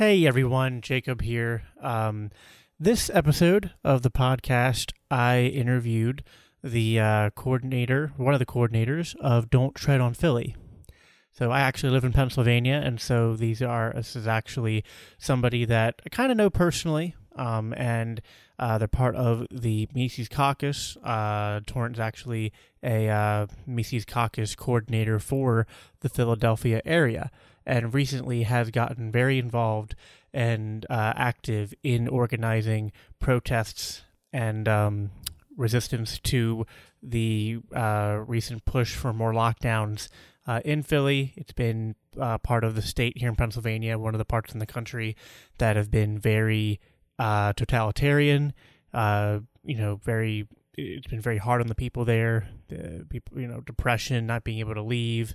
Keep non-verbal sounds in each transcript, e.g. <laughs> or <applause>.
Hey everyone, Jacob here. Um, this episode of the podcast, I interviewed the uh, coordinator, one of the coordinators of Don't Tread on Philly. So I actually live in Pennsylvania, and so these are this is actually somebody that I kind of know personally, um, and uh, they're part of the Mises Caucus. Uh, Torin's actually a uh, Mises Caucus coordinator for the Philadelphia area and recently has gotten very involved and uh, active in organizing protests and um, resistance to the uh, recent push for more lockdowns uh, in Philly. It's been uh, part of the state here in Pennsylvania, one of the parts in the country that have been very uh, totalitarian. Uh, you know, very. It's been very hard on the people there. The people, you know, depression, not being able to leave,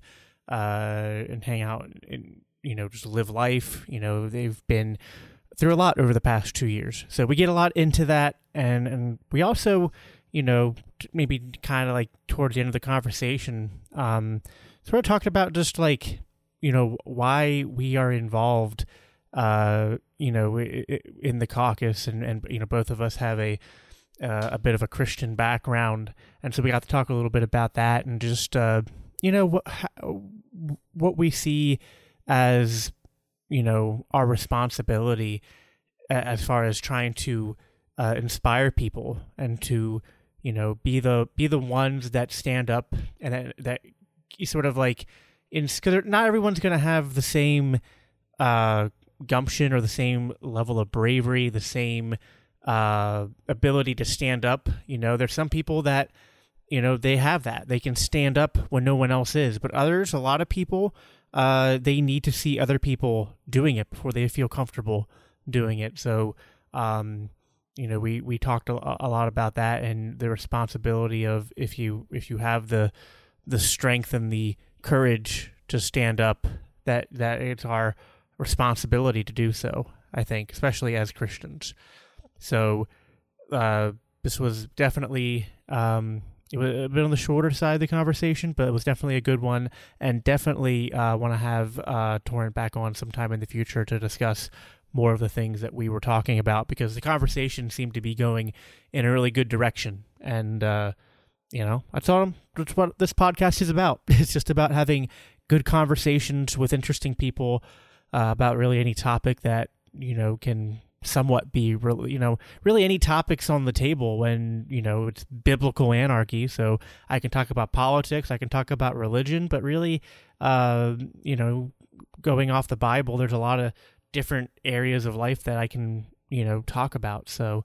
and hang out and you know just live life. You know they've been through a lot over the past two years, so we get a lot into that, and and we also you know maybe kind of like towards the end of the conversation, um, sort of talked about just like you know why we are involved. Uh, you know, in the caucus, and, and you know, both of us have a uh, a bit of a Christian background, and so we got to talk a little bit about that, and just uh, you know what what we see as you know our responsibility as far as trying to uh, inspire people and to you know be the be the ones that stand up and that, that sort of like because not everyone's going to have the same uh, gumption or the same level of bravery the same uh, ability to stand up you know? There's some people that you know they have that. They can stand up when no one else is. But others a lot of people uh, they need to see other people doing it before they feel comfortable doing it. So um, you know we we talked a, a, lot about that and the responsibility of if you if you have the the strength and the courage to stand up that that it's our responsibility to do so i think especially as christians. So uh, this was definitely um, it was a bit on the shorter side of the conversation, but it was definitely a good one, and definitely uh, want to have uh, Torin back on sometime in the future to discuss more of the things that we were talking about because the conversation seemed to be going in a really good direction, and uh, you know that's all that's what this podcast is about. <laughs> It's just about having good conversations with interesting people uh, about really any topic that you know can somewhat be really, you know, really any topics on the table when, you know, it's biblical anarchy. So I can talk about politics, I can talk about religion, but really, uh, you know, going off the Bible, there's a lot of different areas of life that I can, you know, talk about. So,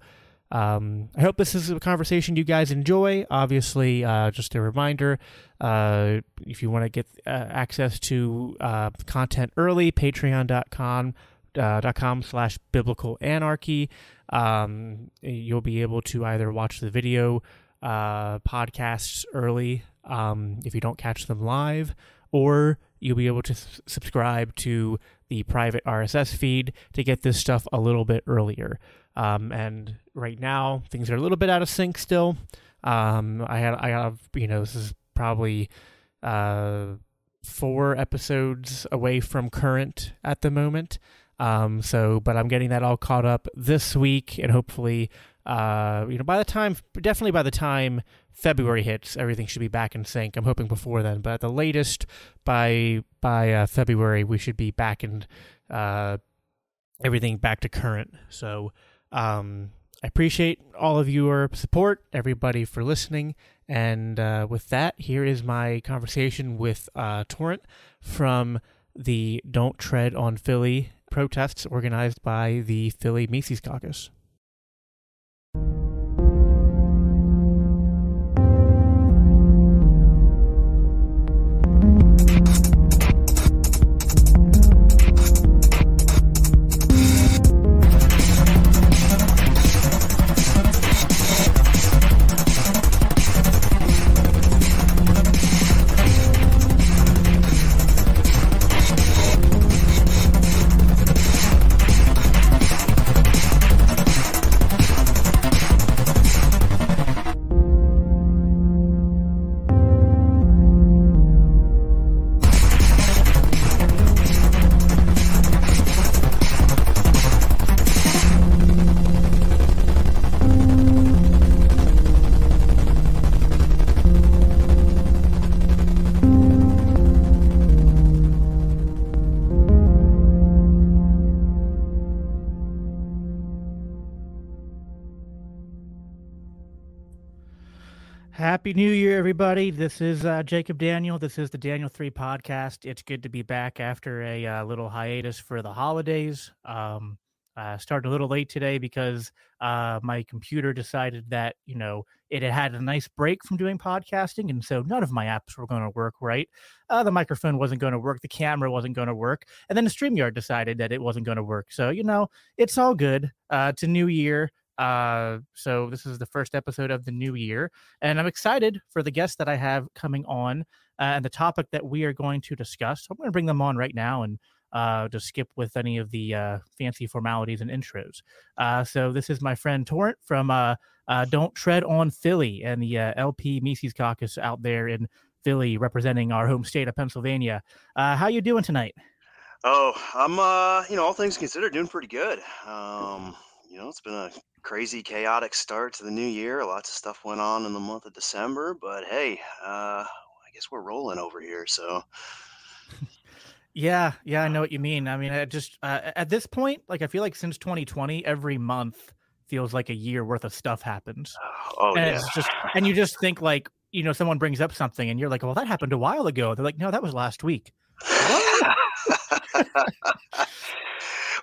um, I hope this is a conversation you guys enjoy. Obviously, uh, just a reminder uh, if you want to get uh, access to uh, content early, patreon.com dot com slash biblical anarchy. Um, you'll be able to either watch the video uh, podcasts early um, if you don't catch them live, or you'll be able to s- subscribe to the private RSS feed to get this stuff a little bit earlier. Um, and right now, things are a little bit out of sync still. Um, I had, I have, you know, this is probably uh, four episodes away from current at the moment. Um, so, but I'm getting that all caught up this week, and hopefully, uh, you know, by the time, definitely by the time February hits, everything should be back in sync. I'm hoping before then, but at the latest, by by uh, February, we should be back in uh, everything back to current. So, um, I appreciate all of your support, everybody for listening, and uh, with that, here is my conversation with uh, Torin from the Don't Tread on Philly protests organized by the Philly Mises Caucus. Happy New Year, everybody. This is uh, Jacob Daniel. This is the Daniel 3 podcast. It's good to be back after a uh, little hiatus for the holidays. Um, I started a little late today because uh, my computer decided that, you know, it had had a nice break from doing podcasting. And so none of my apps were going to work right. Uh, the microphone wasn't going to work. The camera wasn't going to work. And then the StreamYard decided that it wasn't going to work. So, you know, it's all good. Uh, it's a new year. Uh, so this is the first episode of the new year, and I'm excited for the guests that I have coming on uh, and the topic that we are going to discuss. I'm going to bring them on right now and uh, to skip with any of the uh, fancy formalities and intros. Uh, so this is my friend Torin from uh, uh, Don't Tread on Philly and the uh, LP Mises Caucus out there in Philly, representing our home state of Pennsylvania. Uh, how you doing tonight? Oh, I'm uh, you know, all things considered, doing pretty good. Um, you know, it's been a crazy, chaotic start to the new year. Lots of stuff went on in the month of December, but hey, uh, I guess we're rolling over here. So, yeah, yeah, I know what you mean. I mean, I just uh, at this point, like I feel like since 2020, every month feels like a year worth of stuff happens. <sighs> Oh, and yeah. it's just, and you just think like, you know, someone brings up something, and you're like, well, that happened a while ago. They're like, no, that was last week. <laughs>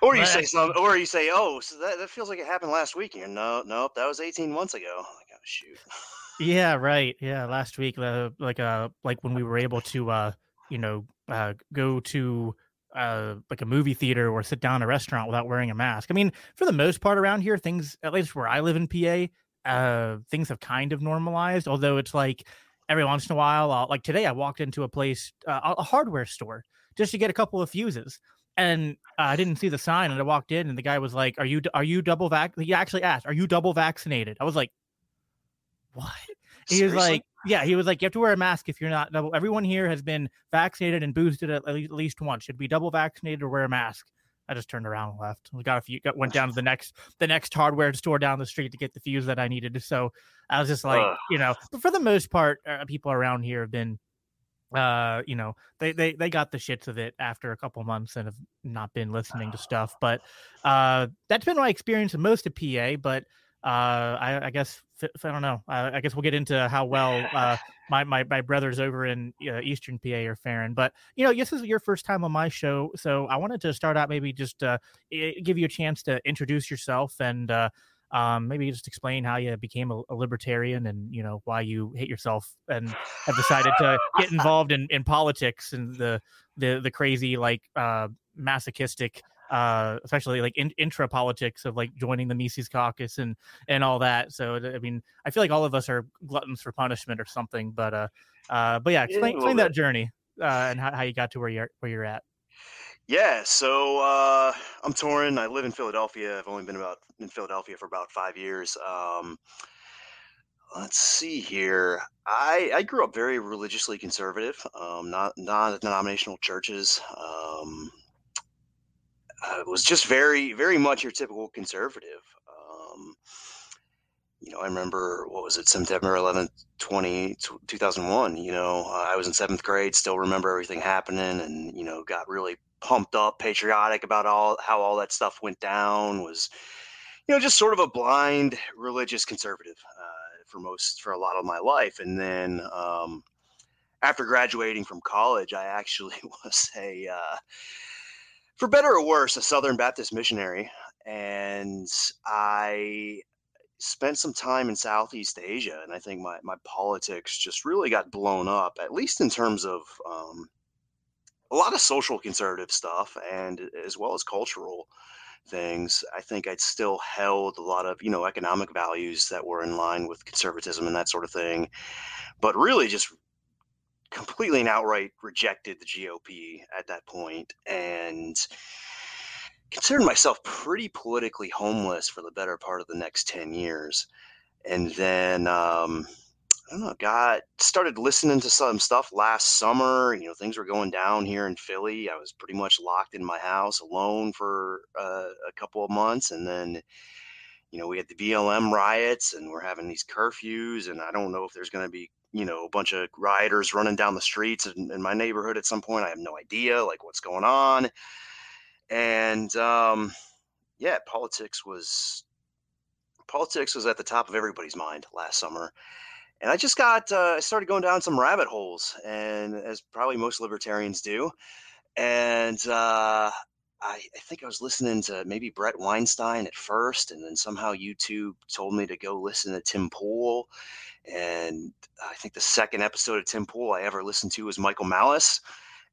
or you say something, or you say, "Oh, so that, that feels like it happened last week." And no, nope, that was 18 months ago. Like, oh, shoot. Yeah, <laughs> right. Yeah, last week, uh, like uh, like when we were able to, uh, you know, uh, go to uh, like a movie theater or sit down in a restaurant without wearing a mask. I mean, for the most part around here, things, at least where I live in PA, uh, things have kind of normalized. Although it's like every once in a while, I'll, like today, I walked into a place, uh, a hardware store, just to get a couple of fuses. And uh, I didn't see the sign, and I walked in, and the guy was like, "Are you are you double vac?" He actually asked, "Are you double vaccinated?" I was like, "What?" He was like, "Yeah." He was like, "You have to wear a mask if you're not double." Everyone here has been vaccinated and boosted at at least once. Should be double vaccinated or wear a mask. I just turned around and left. We got a few. Got, went down to the <laughs> next the next hardware store down the street to get the fuse that I needed. So I was just like, you know. But for the most part, uh, people around here have been uh you know they they they got the shits of it after a couple months and have not been listening to stuff but uh that's been my experience in most of pa but uh i i guess i don't know. Uh, i guess we'll get into how well uh <laughs> my my, my brothers over in uh, eastern pa are faring but you know this is your first time on my show so i wanted to start out maybe just uh give you a chance to introduce yourself and uh um, maybe just explain how you became a, a libertarian and you know why you hate yourself and have decided to get <laughs> involved in, in politics and the the the crazy like uh masochistic uh especially like in, intra politics of like joining the Mises caucus and and all that. So I mean I feel like all of us are gluttons for punishment or something but uh uh but yeah Yeah, explain, explain that journey uh and how, how you got to where you're where you're at Yeah, so uh, I'm Torin. I live in Philadelphia. I've only been about in Philadelphia for about five years. Um, let's see here. I I grew up very religiously conservative, um, not non-denominational churches. Um, I was just very very much your typical conservative. Um, you know, I remember what was it, September 11th, 20, 2001. You know, I was in seventh grade, still remember everything happening, and you know, got really pumped up, patriotic about all how all that stuff went down. Was you know just sort of a blind religious conservative uh, for most for a lot of my life, and then um, after graduating from college, I actually <laughs> was a uh, for better or worse a Southern Baptist missionary, and I spent some time in Southeast Asia, and I think my my politics just really got blown up, at least in terms of um, a lot of social conservative stuff, and as well as cultural things. I think I'd still held a lot of you know economic values that were in line with conservatism and that sort of thing, but really just completely and outright rejected the GOP at that point, and considered myself pretty politically homeless for the better part of the next 10 years. And then, um, I don't know, got started listening to some stuff last summer. You know, things were going down here in Philly. I was pretty much locked in my house alone for uh, a couple of months. And then, you know, we had the BLM riots and we're having these curfews. And I don't know if there's going to be, you know, a bunch of rioters running down the streets in, in my neighborhood at some point. I have no idea, like, what's going on and um, yeah, politics was politics was at the top of everybody's mind last summer, and I just got uh, started going down some rabbit holes, and as probably most libertarians do, and uh, I, I, think I was listening to maybe Bret Weinstein at first, and then somehow YouTube told me to go listen to Tim Pool, and I think the second episode of Tim Pool I ever listened to was Michael Malice,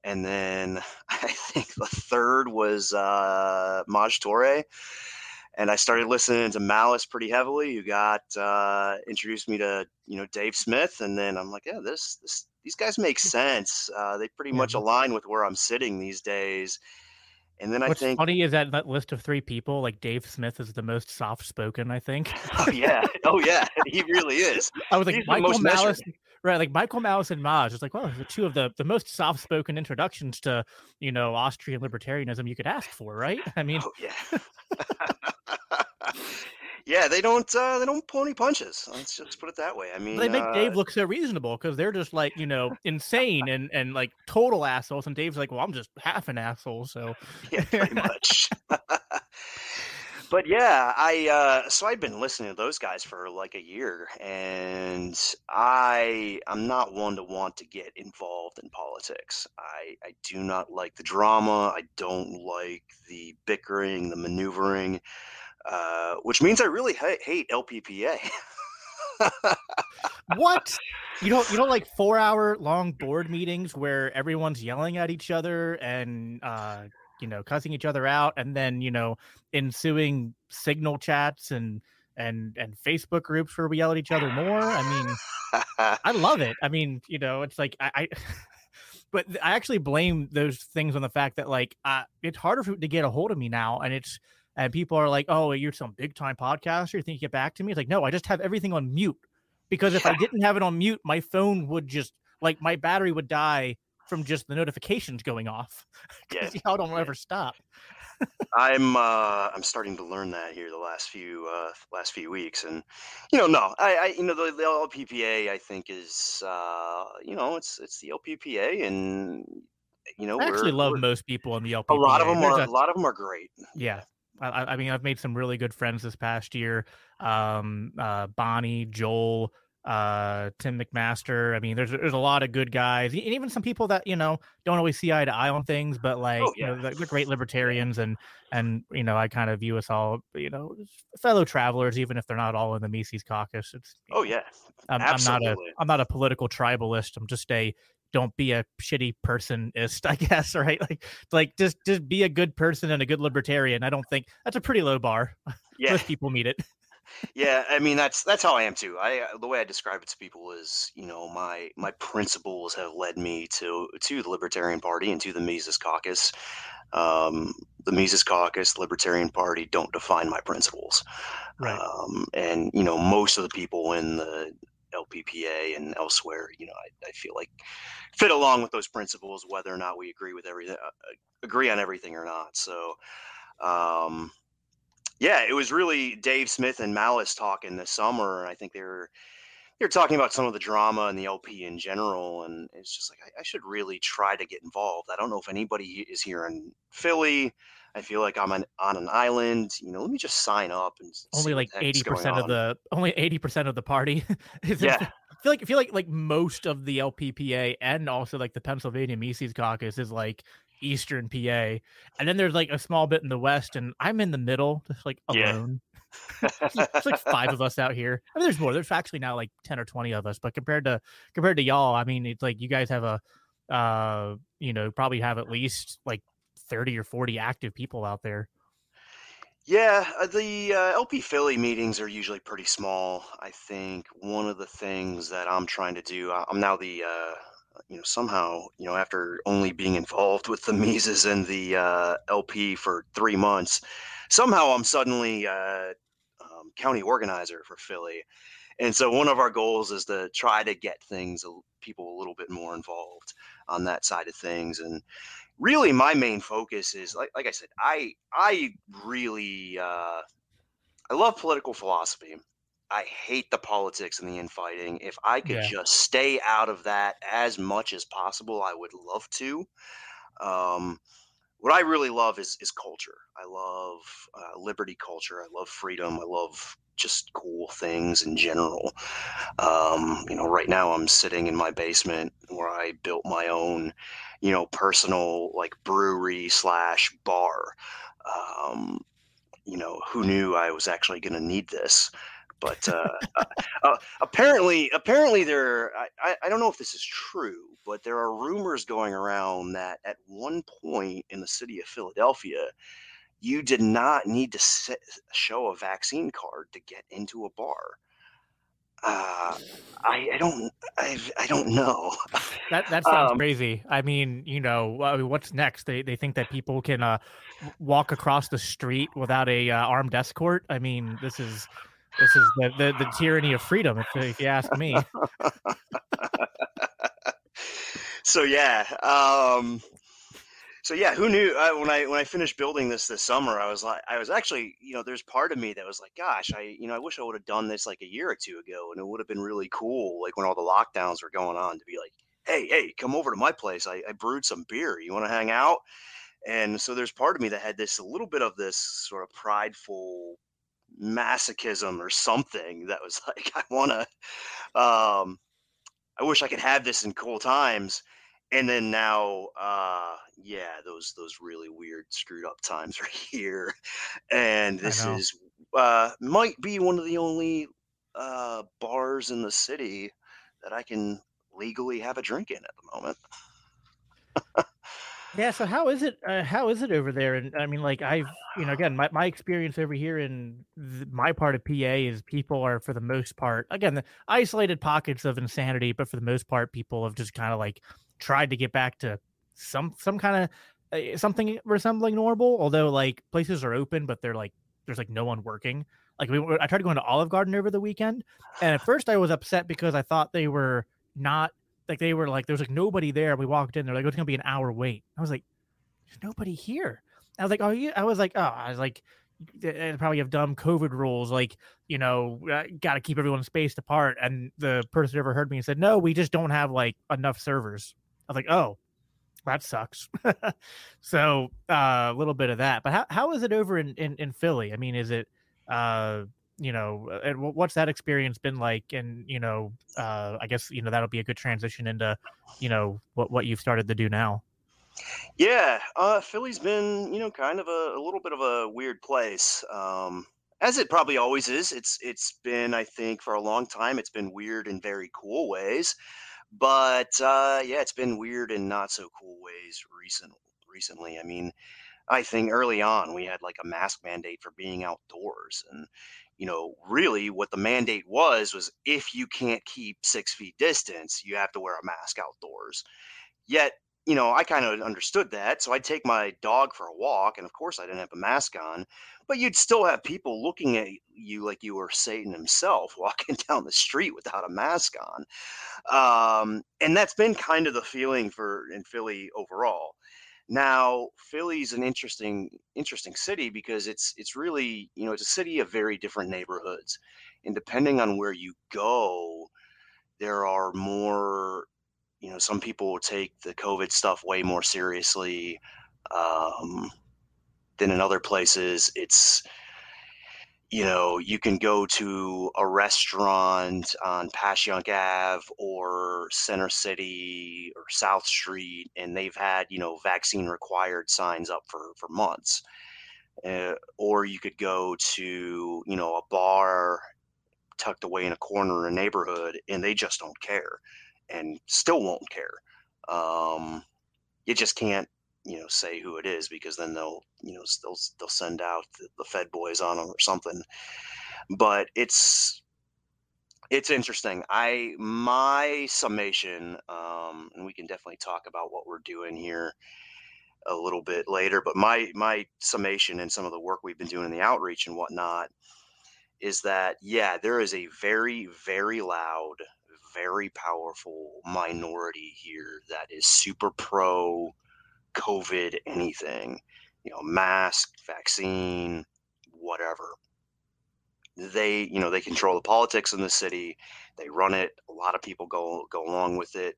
and then <laughs> I think the third was uh, Maj Toure and I started listening to Malice pretty heavily. You got uh, introduced me to you know Dave Smith, and then I'm like, yeah, this this these guys make <laughs> sense. Uh, they pretty yeah. much align with where I'm sitting these days. And then What's I think funny is that that list of three people, like Dave Smith, is the most soft spoken. I think. <laughs> oh yeah, oh yeah, <laughs> he really is. I was like He's Michael Malice, measured. right? Like Michael Malice and Maj. It's like, well, the two of the the most soft spoken introductions to you know Austrian libertarianism you could ask for, right? I mean, oh, yeah. Yeah, they don't uh, they don't pull any punches. Let's just put it that way. I mean, they make uh, Dave look so reasonable because they're just like you know insane and and like total assholes, and Dave's like, well, I'm just half an asshole, so <laughs> yeah, pretty much. but yeah, I uh, so I'd been listening to those guys for like a year, and I I'm not one to want to get involved in politics. I I do not like the drama. I don't like the bickering, the maneuvering, uh, which means I really ha- hate LPPA. what? You don't you don't like <laughs> four hour long board meetings where everyone's yelling at each other and uh you know cussing each other out and then you know ensuing signal chats and and and facebook groups where we yell at each other more? I mean i love it. I mean you know it's like i, I <laughs> but i actually blame those things on the fact that like uh, it's harder for, to get a hold of me now and it's and people are like oh you're some big time podcaster you think you get back to me it's like no i just have everything on mute because if i didn't have it on mute my phone would just like my battery would die from just the notifications going off. <laughs> Yeah, y'all don't yeah. ever stop. I'm uh, I'm starting to learn that here the last few uh, last few weeks, and you know, no, I, I you know the, the LPPA I think is uh, you know it's it's the LPPA, and you know I actually love most people in the LPPA. A lot of them There's are a, a lot of them are great. Yeah, I, I, mean, I've made some really good friends this past year. Um, uh, Bonnie, Joel, uh, Tim McMaster. I mean, there's there's a lot of good guys, and even some people that you know don't always see eye to eye on things, but like oh, yeah. you know, they're great libertarians, and and you know, I kind of view us all, you know, fellow travelers, even if they're not all in the Mises caucus. It's oh yeah, I'm, I'm not a I'm not a political tribalist. I'm just a don't be a shitty personist, I <laughs> guess, right? Like, like just just be a good person and a good libertarian. I don't think that's a pretty low bar. <laughs> Yeah. Most people meet it <laughs> yeah, I mean that's that's how I am too. I uh, the way I describe it to people is, you know, my my principles have led me to to the Libertarian Party and to the Mises Caucus. Um, the Mises Caucus, Libertarian Party don't define my principles, right. um, and you know most of the people in the LPPA and elsewhere, you know, I, I feel like fit along with those principles, whether or not we agree with everything, uh, agree on everything or not. So, um, yeah, it was really Dave Smith and Malice talking this summer, and I think they were they were talking about some of the drama and the LP in general, and it's just like I, I, should really try to get involved. I don't know if anybody is here in Philly. I feel like I'm on, on an island. You know, let me just sign up and only like eighty percent of the only eighty percent of the party. <laughs> yeah. I feel like I feel like like most of the LPPA and also like the Pennsylvania Mises Caucus is like Eastern PA, and then there's like a small bit in the West, and I'm in the middle, just like alone. <laughs> Yeah. it's like five of us out here. I mean, there's more. There's actually now like ten or twenty of us, but compared to compared to y'all, I mean, it's like you guys have a, uh, you know, probably have at least like thirty or forty active people out there. Yeah, uh, the uh, LP Philly meetings are usually pretty small. I think one of the things that I'm trying to do, I'm now the uh, you know, somehow, you know, after only being involved with the <laughs> Mises and the uh, LP for three months, somehow I'm suddenly uh, um, county organizer for Philly. And so one of our goals is to try to get things, people a little bit more involved on that side of things. And really, my main focus is, like, like I said, I I really uh, I love political philosophy. I hate the politics and the infighting. If I could yeah. just stay out of that as much as possible, I would love to. Um, what I really love is is culture. I love uh, liberty culture. I love freedom. I love just cool things in general. Um, you know, right now I'm sitting in my basement where I built my own, you know, personal like brewery slash bar. Um, you know, who knew I was actually going to need this? But uh, uh, uh, apparently, apparently there. I, I don't know if this is true, but there are rumors going around that at one point in the city of Philadelphia, you did not need to sit, show a vaccine card to get into a bar. Uh, I, I don't I, I don't know. That <laughs> that sounds um, crazy. I mean, you know, I mean, what's next? They they think that people can uh, walk across the street without a uh, armed escort. I mean, this is this is the the, the tyranny of freedom, if, if you ask me. <laughs> so yeah, um, so yeah, who knew? Uh, when I when I finished building this this summer, I was like, I was actually, you know, there's part of me that was like, gosh, I, you know, I wish I would have done this like a year or two ago, and it would have been really cool, like when all the lockdowns were going on, to be like, hey, hey, come over to my place. I, I brewed some beer. You want to hang out? And so there's part of me that had this a little bit of this sort of prideful masochism or something that was <laughs> like, I want to, um, I wish I could have this in cool times and then now uh yeah those those really weird screwed up times <laughs> are here. And this is uh might be one of the only uh bars in the city that i can legally have a drink in at the moment. Yeah so how is it uh, how is it over there? And i mean like i've you know <sighs> again my, my experience over here in th- my part of pa is people are for the most part again the isolated pockets of insanity but for the most part people have just kind of like tried to get back to some some kind of uh, something resembling normal. Although like places are open, but they're like there's like no one working. Like we, I tried to go into Olive Garden over the weekend, and at first I was upset because I thought they were not like they were like there was like nobody there. We walked in, they're like, oh, it's gonna be an hour wait. I was like, there's nobody here. I was like, oh yeah. I was like, oh, I was like, they probably have dumb COVID rules, like you know, uh, got to keep everyone spaced apart. And the person ever heard me and said, no, we just don't have like enough servers. I was like, oh, that sucks. <laughs> so uh, a little bit of that. But how, how is it over in, in, in Philly? I mean, is it, uh, you know, uh, what's that experience been like? And, you know, uh, I guess, you know, that'll be a good transition into, you know, what, what you've started to do now. Yeah, uh, Philly's been, you know, kind of a, a little bit of a weird place. Um, as it probably always is. It's it's been, I think, for a long time. It's been weird in very cool ways. But uh, yeah, it's been weird in not so cool ways recent recently. I mean, I think early on we had like a mask mandate for being outdoors, and you know, really what the mandate was was if you can't keep six feet distance, you have to wear a mask outdoors. Yet you know, I kind of understood that. So I'd take my dog for a walk, and of course, I didn't have a mask on, but you'd still have people looking at you like you were Satan himself <laughs> walking down the street without a mask on. Um, and that's been kind of the feeling for in Philly overall. Now, Philly's an interesting, interesting city because it's it's really you know it's a city of very different neighborhoods, and depending on where you go, there are more you know, some people take the COVID stuff way more seriously um, than in other places. It's, you know, you can go to a restaurant on Passyunk Ave or Center City or South Street, and they've had, you know, vaccine required signs up for, for months. Uh, or you could go to, you know, a bar tucked away in a corner in a neighborhood and they just don't care and still won't care. Um, you just can't, you know, say who it is because then they'll, you know, they'll they'll send out the, the Fed boys on them or something. But it's it's interesting. I my summation, um, and we can definitely talk about what we're doing here a little bit later. But my my summation and some of the work we've been doing in the outreach and whatnot is that yeah, there is a very very loud very powerful minority here that is super pro COVID anything, you know, mask, vaccine, whatever. They, you know, they control the politics in the city. They run it. A lot of people go go along with it.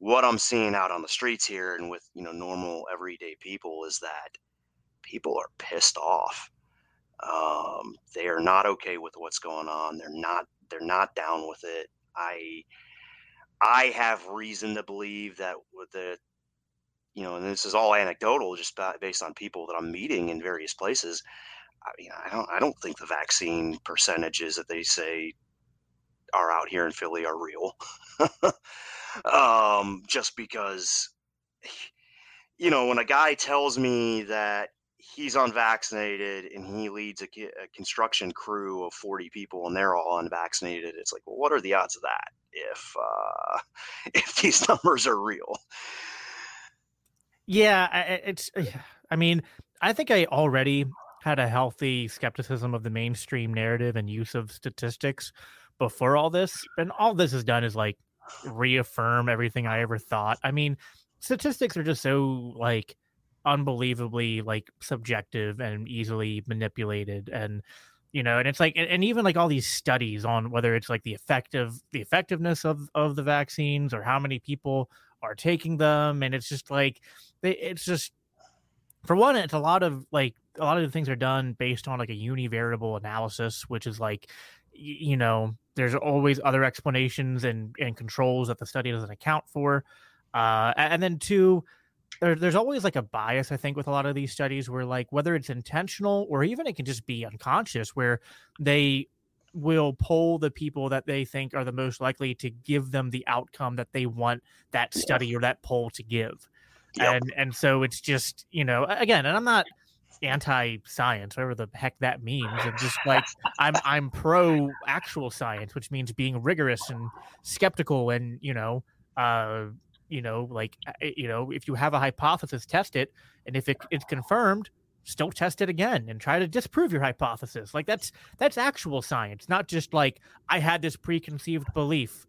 what I'm seeing out on the streets here and with you know normal everyday people is that people are pissed off. Um, they are not okay with what's going on. They're not they're not down with it. I I have reason to believe that with the you know, and this is all anecdotal, just based on people that I'm meeting in various places. I mean, I don't I don't think the vaccine percentages that they say are out here in Philly are real. <laughs> um, just because, <sighs> you know, when a guy tells me that he's unvaccinated and he leads a, a, construction crew of 40 people and they're all unvaccinated, it's like, well, what are the odds of that if uh, <laughs> if these <laughs> numbers are real? Yeah, it's. I mean, I think I already had a healthy skepticism of the mainstream narrative and use of statistics before all this, and all this has done is like reaffirm everything I ever thought. I mean, statistics are just so like unbelievably like subjective and easily manipulated and you know and it's like and, even like all these studies on whether it's like the effective the effectiveness of of the vaccines or how many people are taking them and it's just like they it's just for one it's a lot of like a lot of the things are done based on like a univariable analysis which is like you know there's always other explanations and and controls that the study doesn't account for uh and then two there, there's always like a bias i think with a lot of these studies where like whether it's intentional or even it can just be unconscious where they will poll the people that they think are the most likely to give them the outcome that they want that study or that poll to give. Yep. and and so it's just you know again and i'm not anti-science, whatever the heck that means, and just like I'm I'm pro actual science, which means being rigorous and skeptical, and you know, uh, you know, like uh, eh, you know, if you have a hypothesis, test it, and if it, it's confirmed, still test it again and try to disprove your hypothesis. Like that's that's actual science, not just like I had this preconceived belief.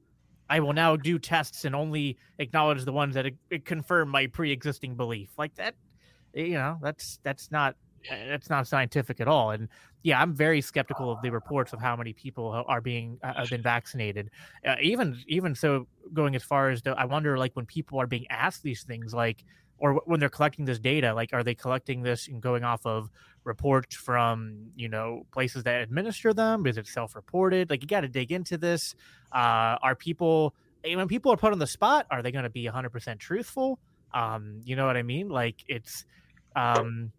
I will now do tests and only acknowledge the ones that eh, eh, confirm my pre-existing belief. Like that, you know, that's that's not it's not scientific at all. And yeah, I'm very skeptical of the reports of how many people are being uh, have been vaccinated. Uh, even even so, going as far as to, I wonder, like when people are being asked these things, like or when they're collecting this data, like are they collecting this and going off of reports from you know places that administer them? Is it self-reported? Like you got to dig into this. Uh, are people when people are put on the spot? Are they going to be 100% truthful? Um, you know what I mean? Like it's um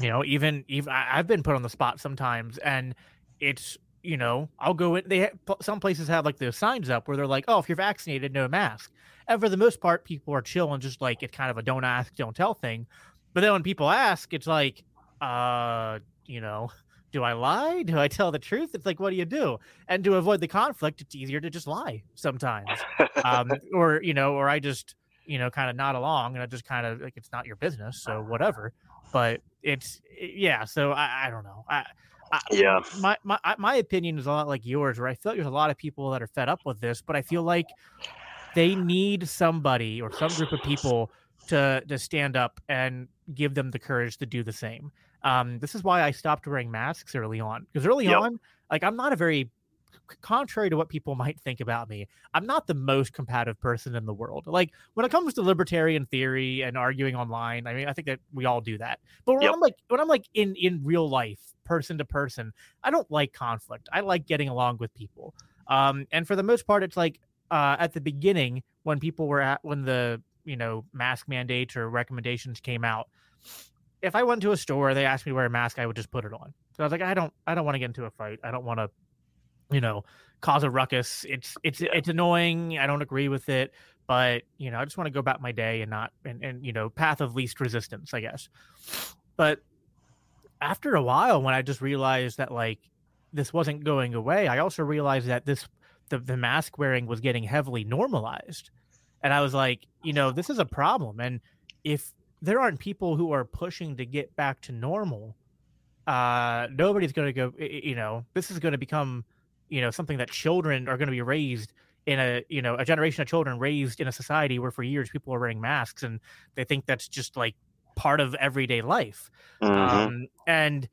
you know even even i've been put on the spot sometimes and it's you know i'll go in they some places have like the signs up where they're like oh if you're vaccinated no mask. And for the most part people are chill and just like it's kind of a don't ask don't tell thing. But then when people ask it's like uh you know do i lie? Do i tell the truth? It's like what do you do? And to avoid the conflict it's easier to just lie sometimes. Um <laughs> or you know or i just you know kind of nod along and i just kind of like it's not your business so whatever but it's yeah. So I, I don't know. I, I, yeah. My, my my opinion is a lot like yours, where I feel like there's a lot of people that are fed up with this, but I feel like they need somebody or some group of people to to stand up and give them the courage to do the same. Um, this is why I stopped wearing masks early on because early yep. on, like I'm not a very contrary to what people might think about me, I'm not the most combative person in the world. Like when it comes to libertarian theory and arguing online, I mean, I think that we all do that. But when yep. I'm like when I'm like in in real life, person to person, I don't like conflict. I like getting along with people. Um, and for the most part, it's like uh, at the beginning when people were at when the you know mask mandates or recommendations came out. If I went to a store, they asked me to wear a mask, I would just put it on. So I was like, I don't, I don't want to get into a fight. I don't want to you know, cause a ruckus. It's it's it's annoying. I don't agree with it, but you know, I just want to go about my day and not and and you know, path of least resistance, I guess. But after a while, when I just realized that like this wasn't going away, I also realized that this the, the mask wearing was getting heavily normalized. And I was like, you know, this is a problem. And if there aren't people who are pushing to get back to normal, uh, nobody's going to go, you know, this is going to become you know something that children are going to be raised in a you know a generation of children raised in a society where for years people are wearing masks and they think that's just like part of everyday life mm-hmm. um, and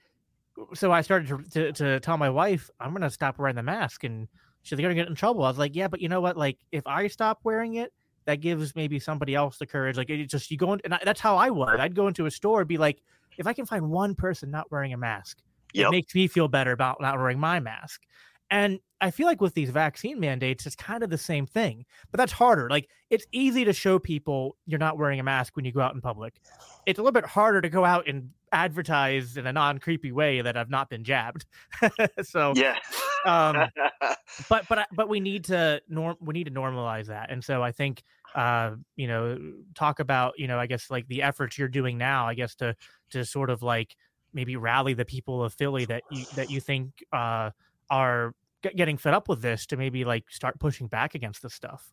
so i started to, to, to, tell my wife i'm going to stop wearing the mask and she's going to get in trouble i was like yeah but you know what like if i stop wearing it that gives maybe somebody else the courage. Like it just you go in, and I, that's how I was. I'd go into a store and be like, if I can find one person not wearing a mask, yep. it makes me feel better about not wearing my mask. And I feel like with these vaccine mandates, it's kind of the same thing, but that's harder. Like it's easy to show people you're not wearing a mask when you go out in public. It's a little bit harder to go out and advertise in a non creepy way that I've not been jabbed. <laughs> so yeah. um, <laughs> but but but we need to norm we need to normalize that, and so I think uh, you know talk about you know I guess like the efforts you're doing now, I guess to to sort of like maybe rally the people of Philly that you that you think uh, are getting fed up with this to maybe like start pushing back against this stuff.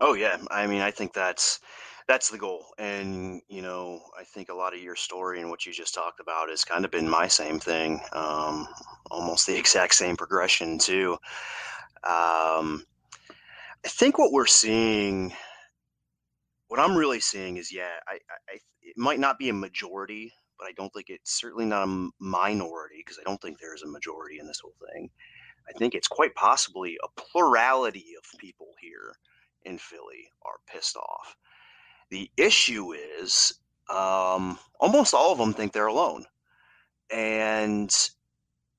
Oh yeah, I mean, I think that's that's the goal, and you know, I think a lot of your story and what you just talked about has kind of been my same thing, um, almost the <laughs> exact same progression too. Um, I think what we're seeing, what I'm really seeing is, yeah, I, I, it might not be a majority, but I don't think it's certainly not a minority because I don't think there's a majority in this whole thing. I think it's quite possibly a plurality of people here in Philly are pissed off. The issue is um, almost all of them think they're alone. And,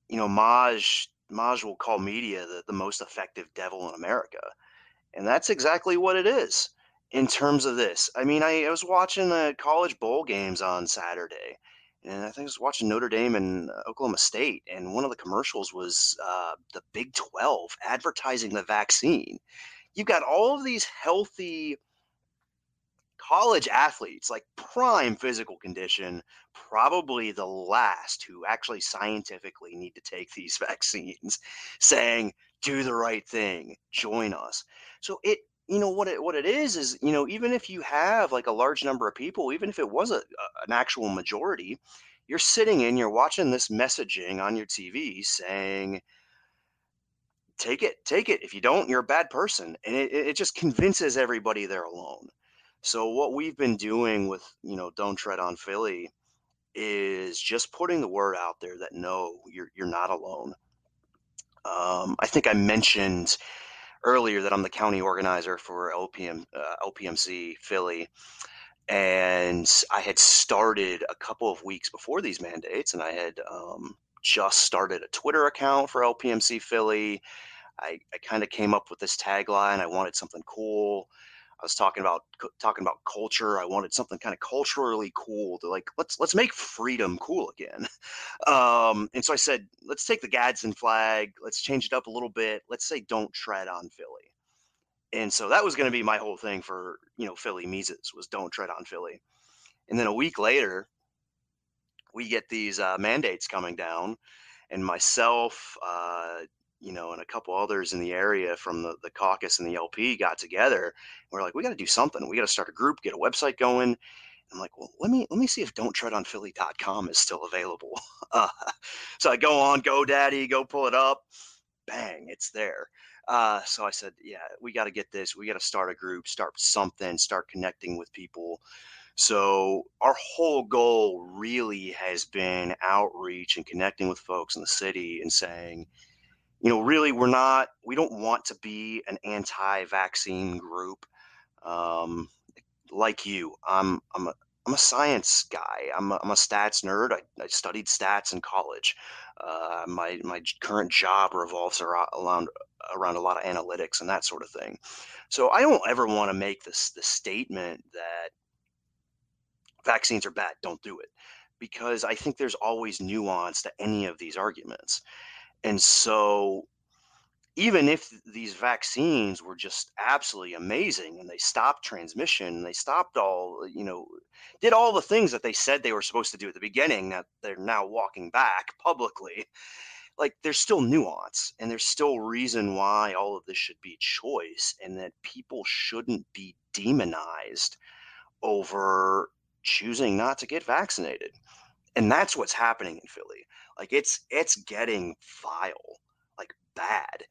you know, Maj, Maj will call media the, the most effective devil in America. And that's exactly what it is in terms of this. I mean, I, I was watching the college bowl games on Saturday, and I think I was watching Notre Dame and uh, Oklahoma State, and one of the commercials was uh, the Big 12 advertising the vaccine. You've got all of these healthy college athletes, like prime physical condition, probably the last who actually scientifically need to take these <laughs> vaccines, saying, do the right thing, join us. So it you know what it what it is is you know even if you have like a large number of people even if it was a, a, an actual majority you're sitting in you're watching this messaging on your tv saying take it take it. If you don't you're a bad person. And it, it just convinces everybody they're alone. So what we've been doing with you know don't tread on philly is just putting the word out there that no you're you're not alone. Um, i think i mentioned earlier that I'm the county organizer for LPM uh, LPMC Philly, and I had started a couple of weeks before these mandates, and I had um, just started a Twitter account for LPMC Philly. I, I kind of came up with this tagline. I wanted something cool. I was talking about talking about culture. I wanted something kind of culturally cool to like let's let's make freedom cool again. <laughs> Um, and so I said, let's take the Gadsden flag, let's change it up a little bit. Let's say don't tread on Philly. And so that was going to be my whole thing for you know Philly Mises was don't tread on Philly. And then a week later, we get these uh, mandates coming down, and myself, uh, you know, and a couple others in the area from the, the caucus and the LP got together. And we're like, we got to do something. We got to start a group, get a website going. I'm like, well, let me let me see if philly.com is still available. Uh, <laughs> so I go on GoDaddy, go pull it up, bang, it's there. Uh, so I said, yeah, we got to get this. We got to start a group, start something, start connecting with people. So our whole goal really has been outreach and connecting with folks in the city and saying, you know, really, we're not, we don't want to be an anti vaccine group. Um, like you, I'm, I'm a, I'm a science guy. I'm a, I'm a stats nerd. I, I studied stats in college. Uh, my my current job revolves around around a lot of analytics and that sort of thing. So I don't ever want to make this the statement that vaccines are bad. Don't do it, because I think there's always nuance to any of these arguments. And so, even if these vaccines were just absolutely amazing and they stopped transmission, and they stopped all, you know, did all the things that they said they were supposed to do at the beginning that they're now walking back publicly, like there's still nuance and there's still reason why all of this should be choice and that people shouldn't be demonized over choosing not to get vaccinated. And that's what's happening in Philly. Like it's it's getting vile, like bad.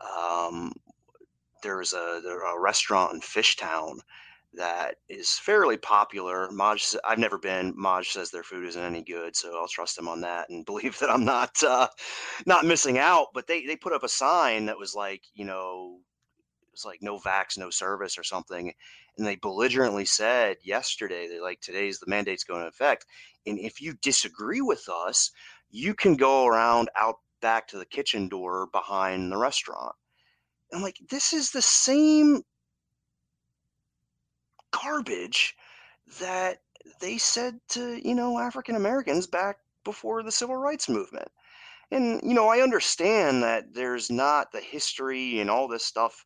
Um, there's a, a restaurant in Fishtown that is fairly popular. Maj, I've never been. Maj says their food isn't any good, so I'll trust him on that and <laughs> believe that I'm not uh, not missing out. But they they put up a sign that was like, you know, it was like no vax, no service or something. And they belligerently said yesterday that like today's the mandate's going to effect. And if you disagree with us, you can go around out back to the kitchen door behind the restaurant. I'm like, this is the same garbage that they said to, you know, African Americans back before the civil rights movement. And, you know, I understand that there's not the history and all this stuff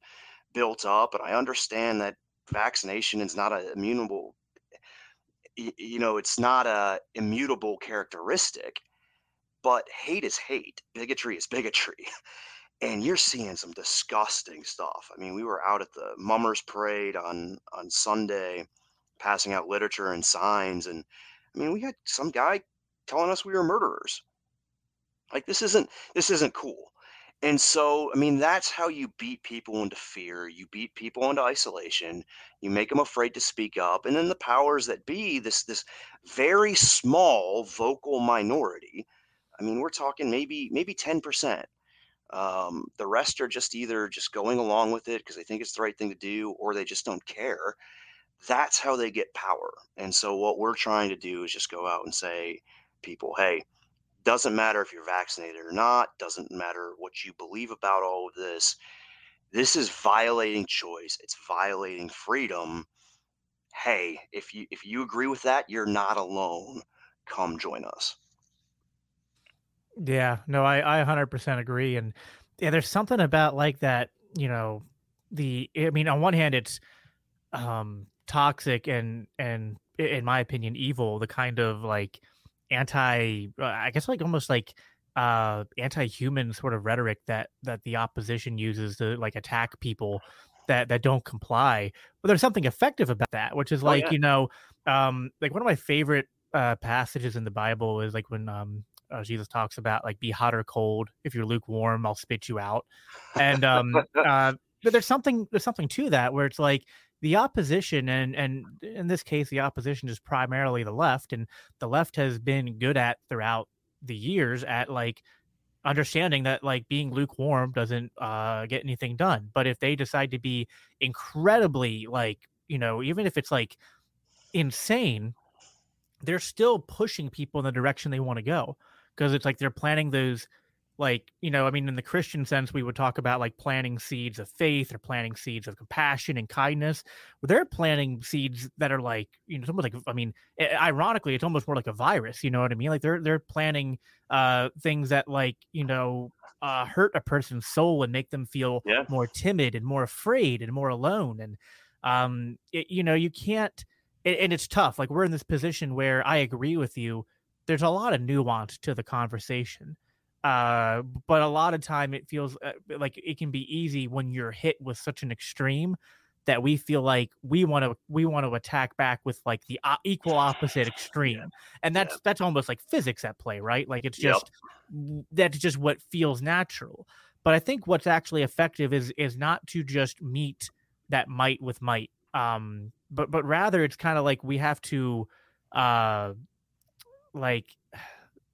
built up, and I understand that vaccination is not a immutable, you know, it's not a immutable characteristic, but hate is hate, bigotry is bigotry. <laughs> And you're seeing some disgusting stuff. I mean, we were out at the Mummers Parade on on Sunday, passing out literature and signs, and I mean, we had some guy telling us we were murderers. Like this isn't this isn't cool. And so, I mean, that's how you beat people into fear. You beat people into isolation. You make them afraid to speak up. And then the powers that be, this this very small vocal minority. I mean, we're talking maybe maybe ten percent. Um, the rest are just either just going along with it because they think it's the right thing to do, or they just don't care. That's how they get power. And so, what we're trying to do is just go out and say, people, hey, doesn't matter if you're vaccinated or not, doesn't matter what you believe about all of this. This is violating choice. It's violating freedom. Hey, if you if you agree with that, you're not alone. Come join us. Yeah, no, I I 100% agree and yeah, there's something about like that, you know, the I mean, on one hand it's um toxic and and in my opinion evil, the kind of like anti uh, i guess like almost like uh anti-human sort of rhetoric that that the opposition uses to like attack people that that don't comply but there's something effective about that which is like oh, yeah. you know um like one of my favorite uh passages in the bible is like when um uh, jesus talks about like be hot or cold. If you're lukewarm i'll spit you out. And um <laughs> uh but there's something there's something to that where it's like the opposition and and in this case the opposition is primarily the left and the left has been good at throughout the years at like understanding that like being lukewarm doesn't uh get anything done. But if they decide to be incredibly like you know even if it's like insane they're still pushing people in the direction they want to go because it's like they're planting those like you know i mean in the christian sense we would talk about like planting seeds of faith or planting seeds of compassion and kindness. Well, they're planting seeds that are like you know almost like i mean ironically it's almost more like a virus you know what i mean? Like they're they're planting uh things that like you know uh hurt a person's soul and make them feel yeah. more timid and more afraid and more alone and um it, you know you can't and it's tough. Like we're in this position where i agree with you there's a lot of nuance to the conversation uh, but a lot of time it feels uh, like it can be easy when you're hit with such an extreme that we feel like we want to we want to attack back with like the equal opposite extreme and that's yeah. that's almost like physics at play right like it's just yep. that's just what feels natural but i think what's actually effective is is not to just meet that might with might um but but rather it's kind of like we have to uh like <sighs>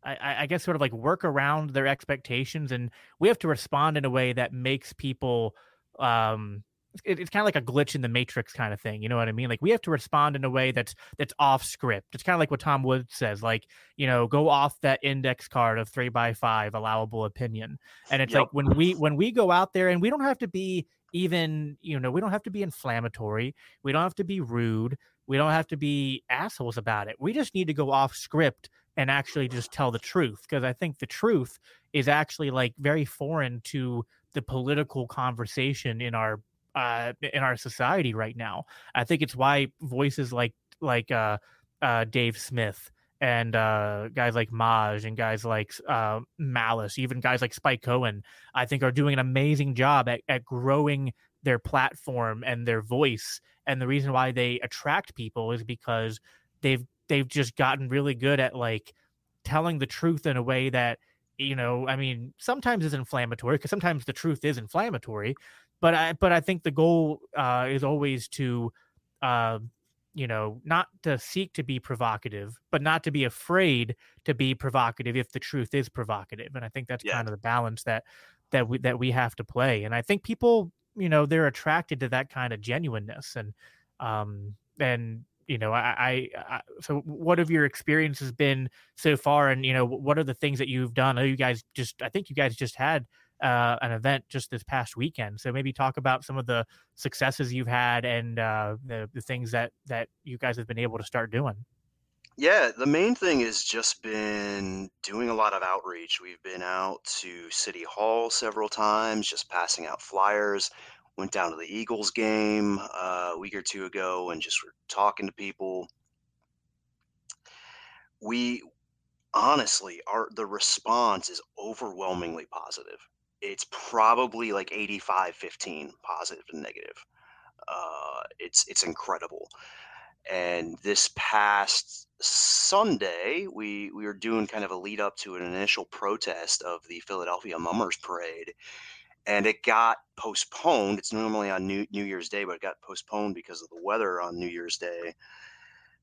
I, I, guess sort of like work around their expectations and we have to respond in a way that makes people um it, it's kind of like a glitch in the matrix kind of thing you know what i mean? Like we have to respond in a way that's that's off script. It's kind of like what tom woods says like you know go off that index card of three by five allowable opinion. And it's yep. like when we when we go out there and we don't have to be even you know we don't have to be inflammatory we don't have to be rude we don't have to be assholes about it we just need to go off script and actually just tell the truth because I think the truth is actually like very foreign to the political conversation in our uh, in our society right now. I think it's why voices like like uh, uh, Dave Smith and uh, guys like Maj and guys like uh, Malice, even guys like Spike Cohen, I think are doing an amazing job at, at growing their platform and their voice. And the reason why they attract people is because they've they've just gotten really good at like telling the truth in a way that you know i mean sometimes is inflammatory because sometimes the truth is inflammatory but i but i think the goal uh is always to uh you know not to seek to be provocative but not to be afraid to be provocative if the truth is provocative and i think that's yeah. kind of the balance that that we that we have to play and i think people you know they're attracted to that kind of genuineness and um and you know I, I, I so what have your experiences been so far? And you know what are the things that you've done? You guys just i think you guys just had uh, an event just this past weekend. So maybe talk about some of the successes you've had and uh, the, the things that that you guys have been able to start doing yeah, the main thing has just been doing a lot of outreach. We've been out to City Hall several times, just passing out flyers. Went down to the Eagles game uh, a week or two ago and just were talking to people. We honestly are the response is overwhelmingly positive. It's probably like 85 15 positive and negative. Uh, it's it's incredible. And this past Sunday, we we were doing kind of a lead up to an initial protest of the Philadelphia Mummers Parade, and it got postponed. It's normally on New New Year's Day, but it got postponed because of the weather on New Year's Day.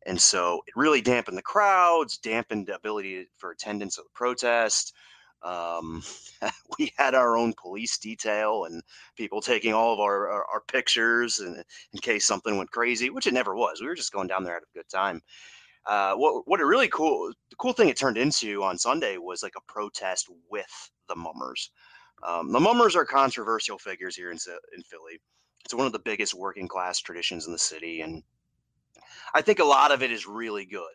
And so it really dampened the crowds, dampened the ability for attendance of the protest. Um, <laughs> we had our own police detail and people taking all of our, our, our pictures and, in case something went crazy, which it never was. We were just going down there at a good time. Uh, what what a really cool the cool thing it turned into on Sunday was like a protest with the mummers. Um, the mummers are controversial figures here in in Philly. It's one of the biggest working class traditions in the city, and I think a lot of it is really good.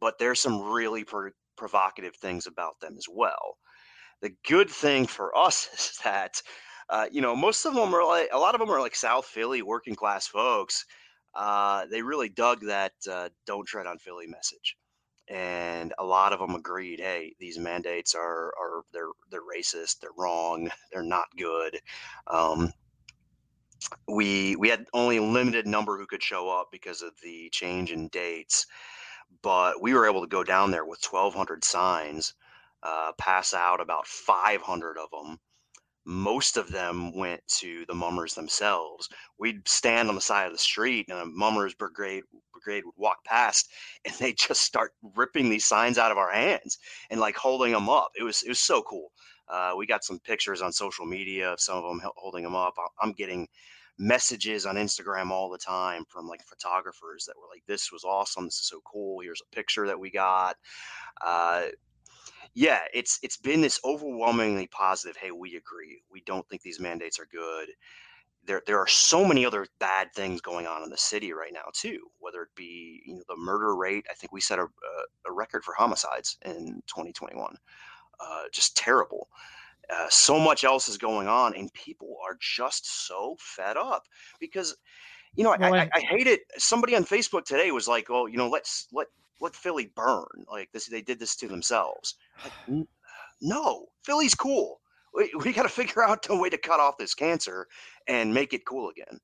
But there's some really pro- provocative things about them as well. The good thing for us <laughs> is that, uh, you know, most of them are like a lot of them are like South Philly working class folks. Uh, they really dug that uh, "Don't Tread on Philly" message, and a lot of them agreed. Hey, these mandates are are they're they're racist. They're wrong. <laughs> They're not good. Um, we we had only a limited number who could show up because of the change in dates, but we were able to go down there with 1,200 signs uh, pass out about 500 of them. Most of them went to the mummers themselves. We'd stand on the side of the street, and a mummers brigade brigade would walk past, <laughs> and they just start ripping these signs out of our hands and like holding them up. It was it was so cool. Uh, we got some pictures on social media of some of them holding them up. I'm getting messages on Instagram all the time from like photographers that were like, "This was awesome. This is so cool. Here's a picture that we got." Uh, yeah, it's it's been this overwhelmingly positive. Hey, we agree. We don't think these mandates are good. There, there are so many other bad things going on in the city right now too. Whether it be you know the murder rate, I think we set a, a, record for homicides in 2021. Uh, just terrible. Uh, so much else is going on, and people are just so fed up because, you know, I, I, I hate it. Somebody on Facebook today was like, "Oh, you know, let's let let Philly burn. Like this, they did this to themselves. Like, <sighs> no, Philly's cool. We, <laughs> we got to figure out a way to cut off this cancer and make it cool again.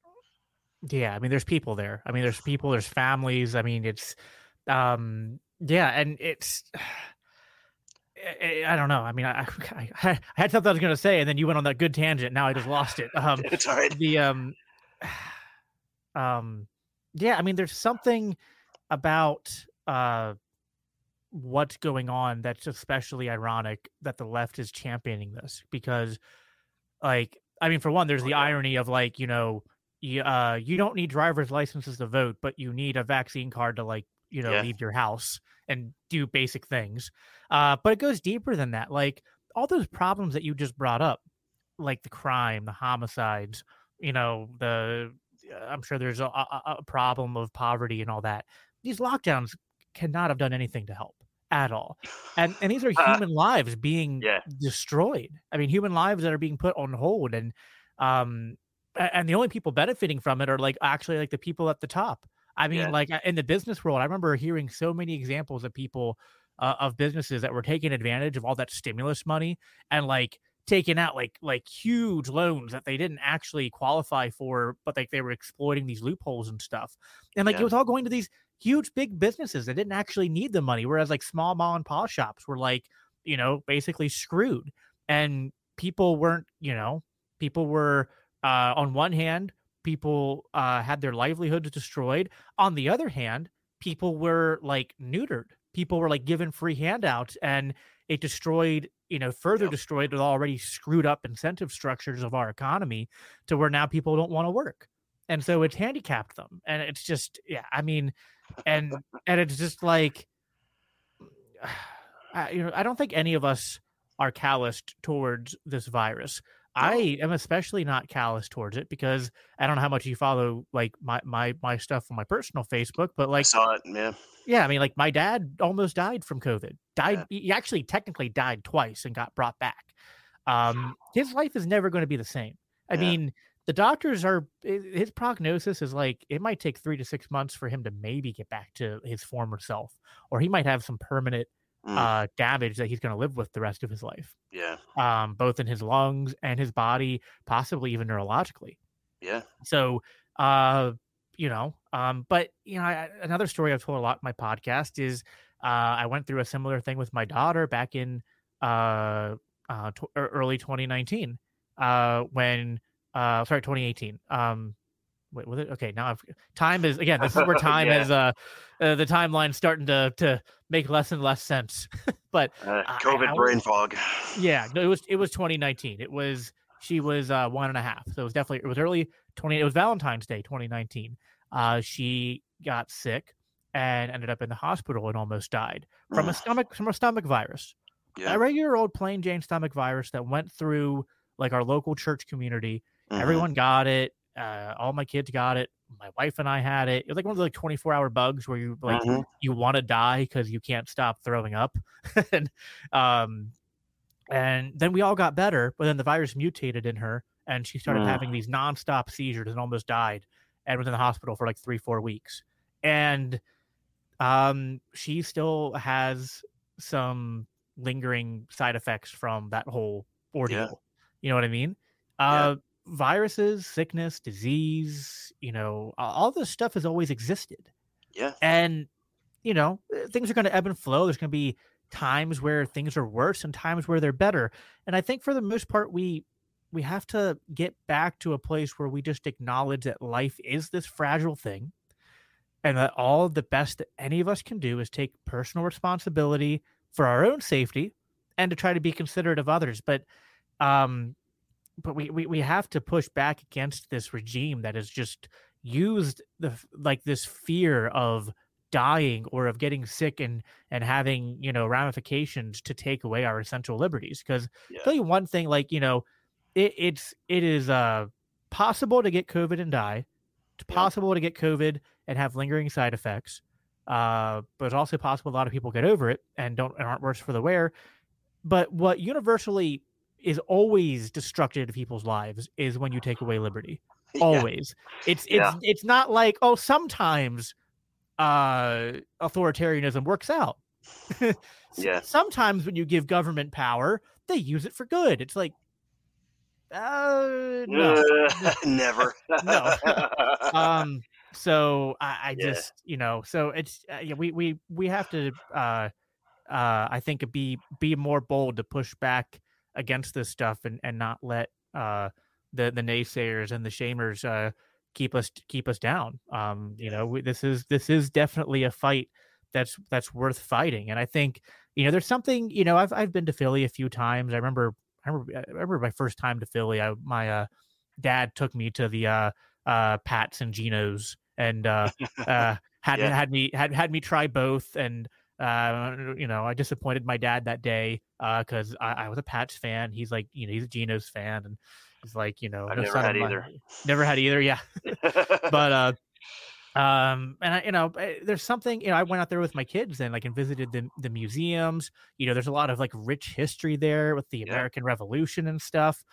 Yeah, I mean, there's people there. I mean, there's people, there's families. I mean, it's, um, yeah, and it's. <sighs> I, don't know. I mean, I, I, <laughs> I had something I was going to say, and then you went on that good tangent. Now I just lost it. Um, <laughs> it's all right. The um, <sighs> um, yeah. I mean, there's something about uh, what's going on that's especially ironic that the left is championing this because like i mean for one there's the irony of like you know you, uh, you don't need driver's licenses to vote but you need a vaccine card to like you know yeah. leave your house and do basic things. Uh, but it goes deeper than that. Like all those problems that you just brought up like the crime the homicides you know the i'm sure there's a, a, a problem of poverty and all that. These lockdowns cannot have done anything to help at all. And and these are <laughs> uh, human uh, lives being yeah. destroyed. I mean, human lives that are being put on hold and um and the only people benefiting from it are like actually like the people at the top. I mean, yeah. like in the business world, I remember hearing so many examples of people uh, of businesses that were taking advantage of all that stimulus money and like taking out like like huge loans that they didn't actually qualify for, but like they were exploiting these loopholes and stuff. And like yeah. it was all going to these huge big businesses that didn't actually need the money, whereas like small mom and pop shops were like, you know, basically screwed. And people weren't, you know, people were uh, on one hand, people uh, had their livelihoods destroyed. On the other hand, people were like neutered people were like given free handouts and it destroyed you know further Yep. destroyed the already screwed up incentive structures of our economy to where now people don't want to work and so it's handicapped them and it's just yeah i mean and <laughs> and it's just like <sighs> I, you know i don't think any of us are calloused towards this virus i am especially not callous towards it because i don't know how much you follow like my my my stuff on my personal facebook but I like saw it, man. yeah, I mean, like my dad almost died from COVID. Died. He actually technically died twice and got brought back. Um, his life is never going to be the same. I Yeah. mean, the doctors are. His prognosis is like it might take three to six months for him to maybe get back to his former self, or he might have some permanent Mm, uh, damage that he's going to live with the rest of his life, yeah, um, both in his lungs and his body, possibly even neurologically. yeah. So, uh, you know, um, but you know, I, another story I've told a lot in my podcast is uh, I went through a similar thing with my daughter back in uh, uh, tw- er- early 2019 uh, when uh, sorry 2018. Um, wait, was it okay? Now I've time is again. This is where <laughs> time Yeah. is uh, uh, the timeline's starting to to make less and less sense. <laughs> but Uh, COVID I was- brain fog. yeah, <laughs> no, it was it was 2019. It was she was uh, one and a half, so it was definitely it was early 20. It was Valentine's Day 2019. Uh, she got sick and ended up in the hospital and almost died from a stomach from a stomach virus, yeah. a regular old plain Jane stomach virus that went through like our local church community. Mhm, Everyone got it. Uh, all my kids got it. My wife and I had it. It was like one of the like 24 hour bugs where you like mhm, you want to die because you can't stop throwing up <laughs> and um and then we all got better but then the virus mutated in her and she started Mm. having these nonstop seizures and almost died and was in the hospital for like three four weeks and um she still has some lingering side effects from that whole ordeal you know what i mean uh viruses sickness disease you know, all this stuff has always existed. Yeah. and you know uh, things are going to ebb and flow. There's going to be times where things are worse and times where they're better. And i think for the most part we we have to get back to a place where we just acknowledge that life is this fragile thing and that all the best that any of us can do is take personal responsibility for our own safety and to try to be considerate of others. But um but we, we we have to push back against this regime that has just used the like this fear of dying or of getting sick and and having you know ramifications to take away our essential liberties because Yeah. tell you one thing like you know it, it's it is uh possible to get covid and die it's Yeah. possible to get covid and have lingering side effects uh but it's also possible a lot of people get over it and don't and aren't worse for the wear but what universally is always destructive to people's lives is when you take away liberty <laughs> Yeah. always it's it's Yeah. it's not like oh sometimes uh authoritarianism works out <laughs> Yeah. sometimes when you give government power they use it for good it's like uh no Uh, <laughs> never. No. um so i, I Yeah. just you know so it's uh, yeah we we we have to uh uh i think be be more bold to push back against this stuff and and not let uh the the naysayers and the shamers uh keep us keep us down. Um you know we, this is this is definitely a fight that's that's worth fighting. And i think you know there's something you know i've i've been to philly a few times. I remember i remember, I remember my first time to philly i my uh dad took me to the uh uh Pats and Geno's and uh <laughs> uh had Yeah. had me had had me try both. And uh you know I disappointed my dad that day uh cuz I, I was a Pats fan. He's like you know he's a Geno's fan and he's like you know I've no never had either. never had either yeah. <laughs> <laughs> But uh um and I, you know eh, there's something you know i went out there with my kids and like and visited the, the museums. You know there's a lot of like rich history there with the Yeah. american revolution and stuff.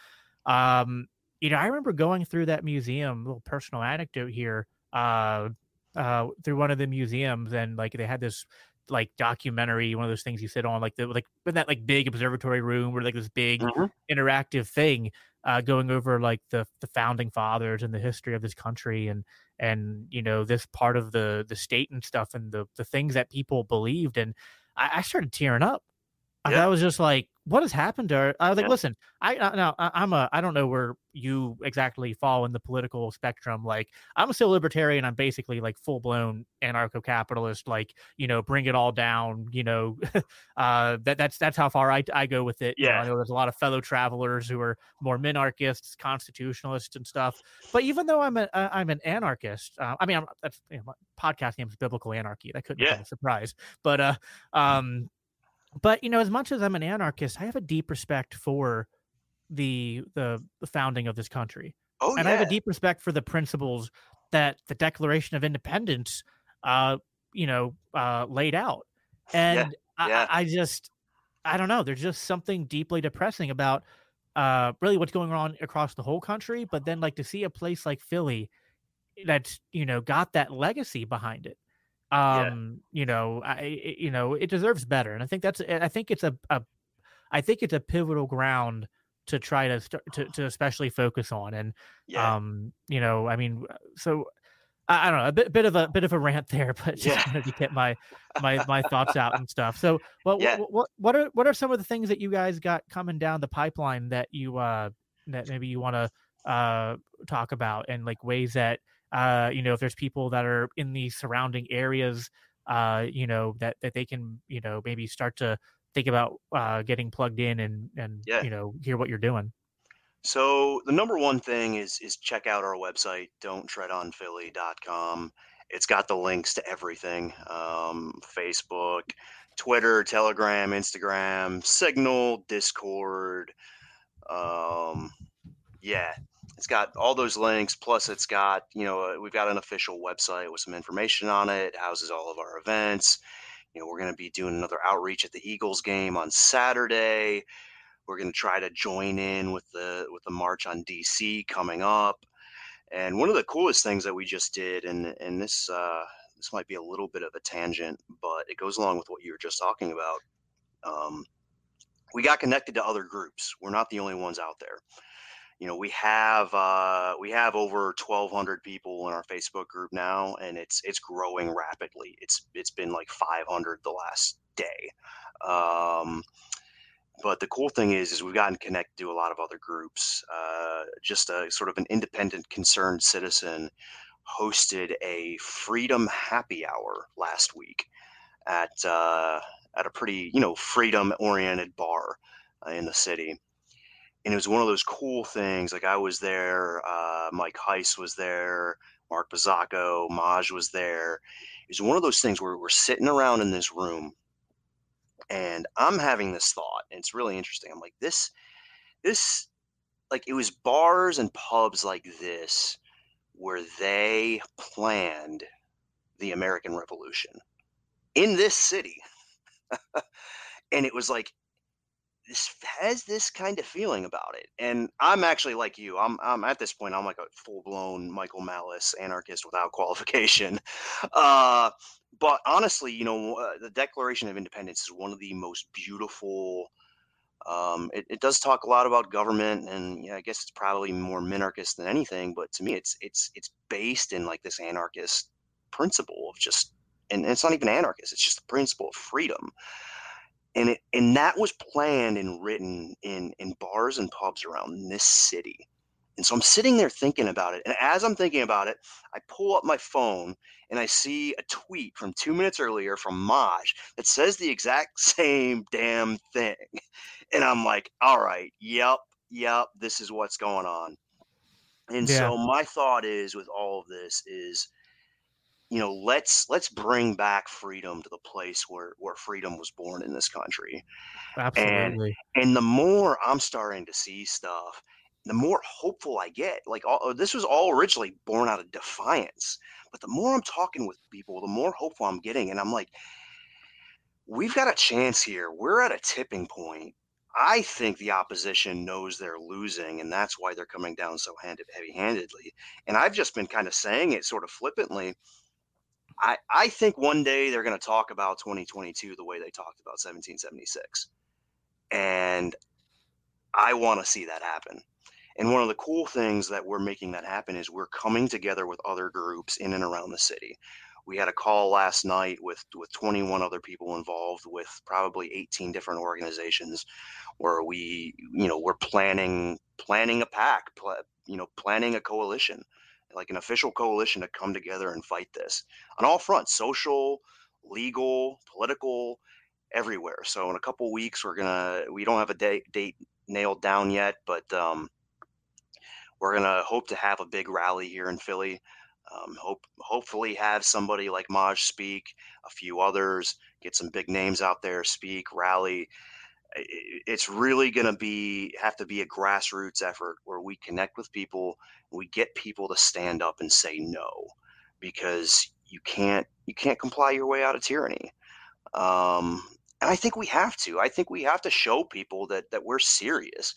Um you know i remember going through that museum little personal anecdote here uh uh through one of the museums and like they had this like documentary one of those things you sit on like the like in that like big observatory room where like this big Mhm. interactive thing uh, going over like the the founding fathers and the history of this country and and you know this part of the the state and stuff and the the things that people believed and I, I started tearing up I was just like, what has happened to her? I was like, Yeah. listen, I uh, now I'm a I don't know where you exactly fall in the political spectrum. Like, I'm still libertarian. I'm basically like full blown anarcho capitalist. Like, you know, bring it all down. You know, <laughs> uh, that that's that's how far I I go with it. You know, Yeah. I know there's a lot of fellow travelers who are more minarchists, constitutionalists, and stuff. But even though I'm a uh, I'm an anarchist, uh, I mean, I'm, that's you know, my podcast name is Biblical Anarchy. That couldn't Yeah. as a surprise. But uh, um, but you know, as much as I'm an anarchist, I have a deep respect for the the, the founding of this country, Oh and yeah. I have a deep respect for the principles that the Declaration of Independence, uh, you know, uh, laid out. And I- yeah. I, I just, I don't know. There's just something deeply depressing about uh, really what's going on across the whole country. But then, like to see a place like Philly that's you know got that legacy behind it Yeah. um you know i you know it deserves better and i think that's i think it's a, a i think it's a pivotal ground to try to start to, to especially focus on and yeah. um you know i mean so I, don't know a bit, bit of a bit of a rant there <laughs> but just Yeah. wanted to get my my my <laughs> thoughts out and stuff so what, Yeah. what what what are what are some of the things that you guys got coming down the pipeline that you uh that maybe you want to uh talk about and like ways that uh you know if there's people that are in the surrounding areas uh you know that that they can you know maybe start to think about uh getting plugged in and and Yeah. you know hear what you're doing So the number one thing is is check out our website, don'ttreadonphilly.com. It's got the links to everything. Um, Facebook, Twitter, Telegram, Instagram, Signal, Discord. Um, yeah, it's got all those links. Plus, it's got you know uh, we've got an official website with some information on it. It houses all of our events. You know, we're going to be doing another outreach at the Eagles game on Saturday. We're going to try to join in with the with the march on DC coming up. And one of the coolest things that we just did, and and this uh, this might be a little bit of a tangent, but it goes along with what you were just talking about. Um, we got connected to other groups. We're not the only ones out there. You know, we have uh, we have over 1,200 people in our Facebook group now, and it's it's growing rapidly. It's it's been like 500 the last day. Um, but the cool thing is, is we've gotten connected to a lot of other groups. Uh, just a sort of an independent, concerned citizen hosted a freedom happy hour last week at uh, at a pretty you know freedom oriented bar uh, in the city. And it was one of those cool things. Like I was there, uh, Mike Heiss was there, Mark Bazzacco, Maj was there. It was one of those things where we're sitting around in this room and I'm having this thought, and it's really interesting. I'm like, this, this, like, it was bars and pubs like this where they planned the American Revolution in this city. <laughs> and it was like, has this kind of feeling about it. And I'm actually like you. I'm, I'm at this point, I'm like a full blown Michael Malice anarchist without <laughs> qualification. Uh, but honestly, you know, uh, the Declaration of Independence is one of the most beautiful. Um, it, it does talk a lot about government, and I guess it's probably more minarchist than anything. But to me, it's it's it's based in like this anarchist principle of just, and it's not even anarchist. It's just the principle of freedom, and it and that was planned and written in in bars and pubs around this city. And so I'm sitting there thinking about it, and as I'm thinking about it, I pull up my phone and I see a tweet from two minutes earlier from Maj that says the exact <laughs> same damn thing. And I'm like, all right, yep, yep, this is what's going on. And Yeah. so my thought is with all of this is, you know, let's let's bring back freedom to the place where where freedom was born in this country. absolutely And the more I'm starting to see stuff, the more hopeful I get. Like all, this was all originally born out of defiance, but the more I'm talking with people, the more hopeful I'm getting, and I'm like, we've got a chance here. We're at a tipping point. I think the opposition knows they're losing, and that's why they're coming down so hand- heavy-handedly. And I've just been kind of saying it sort of flippantly. I, I think one day they're going to talk about 2022 the way they talked about 1776. And I want to see that happen. And one of the cool things that we're making that happen is we're coming together with other groups in and around the city. we had a call last night with with 21 other people involved with probably 18 different organizations where we you know we're planning planning a pack pl- you know planning a coalition like an official coalition to come together and fight this on all fronts social legal political everywhere so in a couple weeks we're gonna we don't have a date date nailed down yet but um we're gonna hope to have a big rally here in philly um, hope hopefully have somebody like Maj speak, a few others, get some big names out there speak, rally. It's really going to be have to be a grassroots effort where we connect with people, we get people to stand up and say no, because you can't you can't comply your way out of tyranny. Um, and I think we have to. I think we have to show people that that we're serious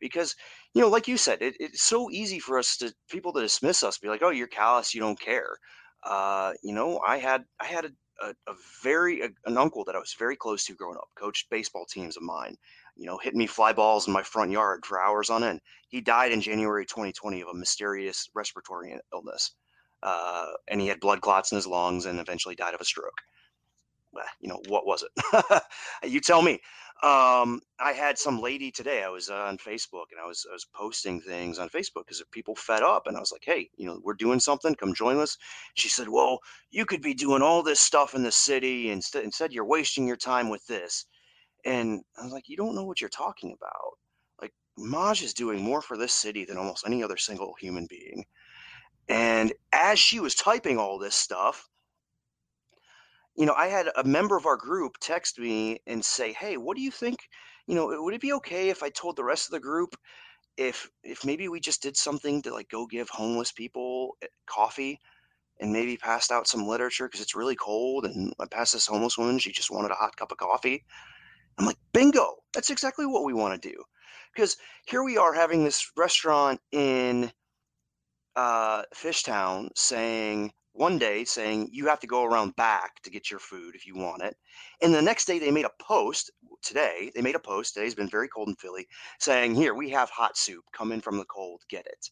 because you know like you said it, it's so easy for us to people to dismiss us be like oh you're callous you don't care uh, you know i had i had a, a, a very a, an uncle that i was very close to growing up coached baseball teams of mine you know hitting me fly balls in my front yard for hours on end. He died in january 2020 of a mysterious respiratory illness uh, and he had blood clots in his lungs and eventually died of a stroke. You know what was it? <laughs> You tell me um, I had some lady today. I was on Facebook and I was I was posting things on Facebook because people fed up, and I was like, "Hey, you know, we're doing something. Come join us." She said, "Well, you could be doing all this stuff in the city, and instead, instead you're wasting your time with this." And I was like, "You don't know what you're talking about. Like, Maj is doing more for this city than almost any other single human being." And as she was typing all this stuff, you know, I had a member of our group text me and say, "Hey, what do you think? You know, would it be okay if I told the rest of the group if if maybe we just did something to like go give homeless people eh, coffee and maybe passed out some literature because it's really cold and I passed this homeless woman, she just wanted a hot cup of coffee." I'm like, "Bingo! That's exactly what we want to do." Because here we are having this restaurant in uh, Fishtown saying, one day saying you have to go around back to get your food if you want it. And the next day they made a post today, they made a post, today's been very cold in Philly, saying, Here, we have hot soup. Come in from the cold, get it.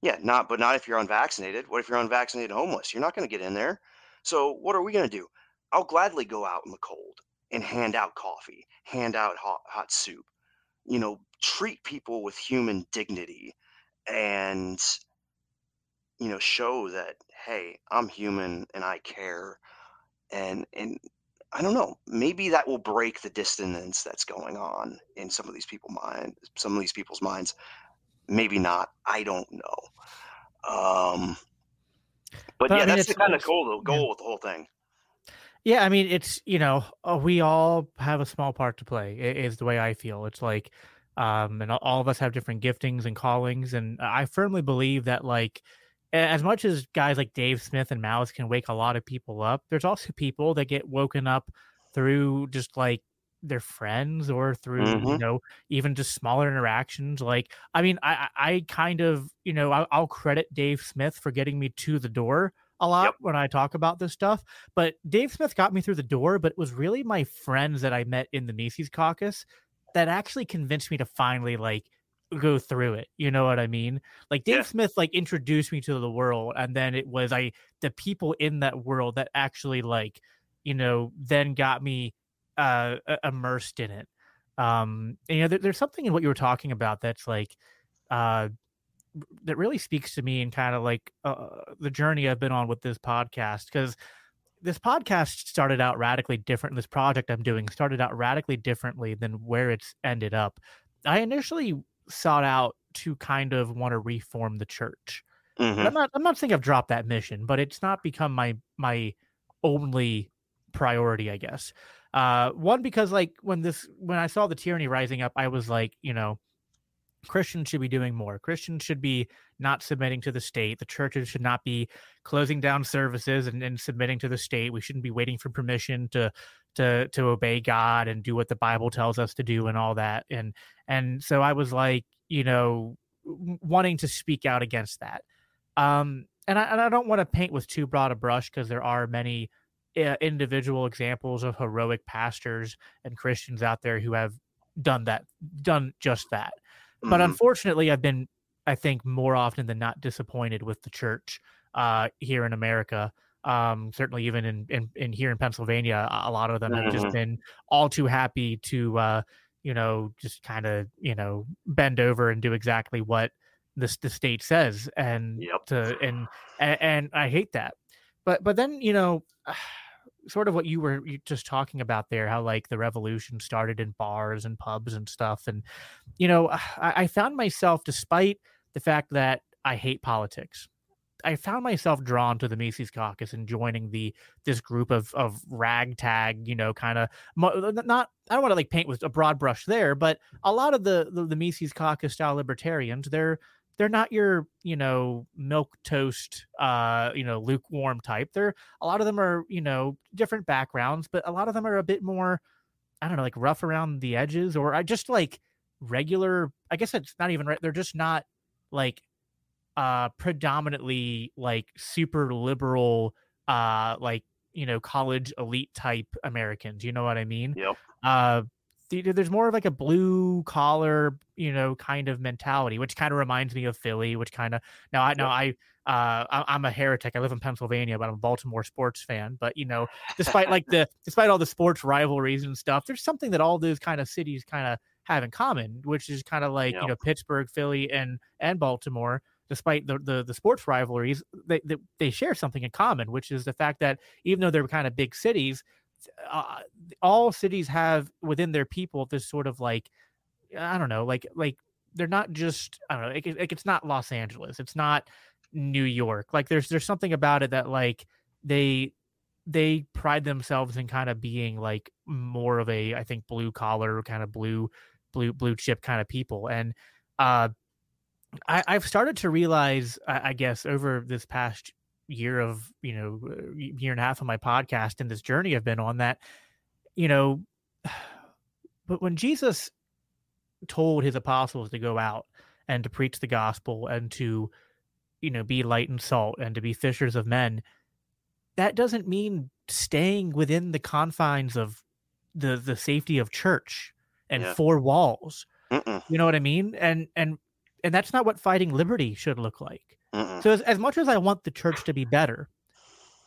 Yeah, not but not if you're unvaccinated. What if you're unvaccinated homeless? You're not going to get in there. So what are we going to do? I'll gladly go out in the cold and hand out coffee, hand out hot hot soup. You know, treat people with human dignity and you know show that hey i'm human and i care and and i don't know maybe that will break the dissonance that's going on in some of these people mind some of these people's minds. Maybe not i don't know um but, but yeah I mean, that's the kind of goal goal yeah. with the whole thing. Yeah i mean it's you know uh, we all have a small part to play is the way i feel. It's like um and all of us have different giftings and callings and i firmly believe that like as much as guys like Dave Smith and Malice can wake a lot of people up, there's also <laughs> people that get woken up through just like their friends or through mm-hmm. you know even just smaller interactions like i mean i i kind of you know i'll, I'll credit dave smith for getting me to the door a lot yep. when i talk about this stuff but dave smith got me through the door but it was really my friends that i met in the mises caucus that actually convinced me to finally like go through it. You know what I mean? Like Dave yeah. Smith like introduced me to the world and then it was I the people in that world that actually like, you know, then got me uh immersed in it. Um and, you know there, there's something in what you were talking about that's like uh that really speaks to me and kind of like uh, the journey I've been on with this podcast because this podcast started out radically different. This project I'm doing started out radically differently than where it's ended up. I initially sought out to kind of want to reform the church. Mm-hmm. I'm not I'm not saying I've dropped that mission, but it's not become my my only priority, I guess. Uh one because like when this when I saw the tyranny rising up, I was like, you know, Christians should be doing more. Christians should be not submitting to the state. The churches should not be closing down services and, and submitting to the state. We shouldn't be waiting for permission to to to obey God and do what the Bible tells us to do and all that. And and so I was like, you know, wanting to speak out against that. Um, and I, and I don't want to paint with too broad a brush because there are many uh, individual examples of heroic pastors and Christians out there who have done that, done just that. Mm-hmm. But unfortunately, I've been, I think, more often than not disappointed with the church uh, here in America. Um, certainly, even in, in in here in Pennsylvania, a lot of them have just Mhm. been all too happy to, uh, you know, just kind of you know bend over and do exactly what the the state says, and Yep. to and and, and I hate that. But but then you know, <sighs> sort of what you were just talking about there, how like the revolution started in bars and pubs and stuff, and you know, <sighs> I, I found myself, despite the fact that I hate politics, I found myself drawn to the Mises Caucus and joining the this group of of ragtag, you know, kind of not. I don't want to like paint with a broad brush there, but a lot of the the, the Mises Caucus style libertarians, they're they're not your you know milk toast uh you know lukewarm type they're a lot of them are you know different backgrounds but a lot of them are a bit more i don't know like rough around the edges or i just like regular i guess it's not even right they're just not like uh predominantly like super liberal uh like you know college elite type americans you know what i mean Yep. uh there's more of like a blue collar, you know, kind of mentality, which kind of reminds me of Philly, which kind of now I know I uh I'm a heretic. I live in Pennsylvania, but I'm a Baltimore sports fan. But you know, despite like <laughs> the despite all the sports rivalries and stuff, there's something that all those kind of cities kind of have in common, which is kind of like you know Pittsburgh, Philly, and and Baltimore. Despite the, the the sports rivalries, they, they they share something in common, which is the fact that even though they're kind of big cities, uh, all cities have within their people this sort of like I don't know, like like they're not just I don't know, like, like it's not Los Angeles, it's not New York. Like there's there's something about it that like they they pride themselves in kind of being like more of a I think blue collar kind of blue blue blue chip kind of people and uh I, I've started to realize, I, I guess, over this past year of you know uh, year and a half of my podcast and this journey I've been on that, you know, <sighs> but when Jesus told his apostles to go out and to preach the gospel and to you know be light and salt and to be fishers of men that doesn't mean staying within the confines of the the safety of church and Yeah. four walls Mm-mm. you know what i mean and and and that's not what fighting liberty should look like Mm-mm. so as, as much as i want the church to be better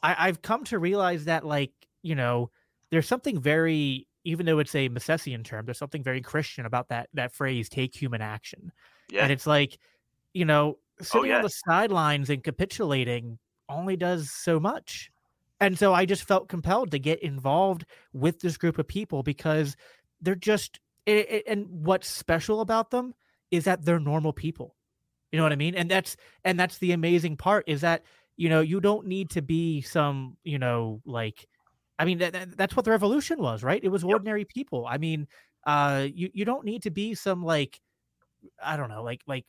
I, i've come to realize that like you know there's something very even though it's a Misesian term there's something very christian about that that phrase take human action Yeah. and it's like you know oh, sitting yeah. on the sidelines and capitulating only does so much and so i just felt compelled to get involved with this group of people because they're just it, it- and what's special about them is that they're normal people. You know what i mean? And that's and that's the amazing part is that you know you don't need to be some you know like i mean that, that- that's what the revolution was right? It was Yep. ordinary people. I mean uh you you don't need to be some like i don't know like like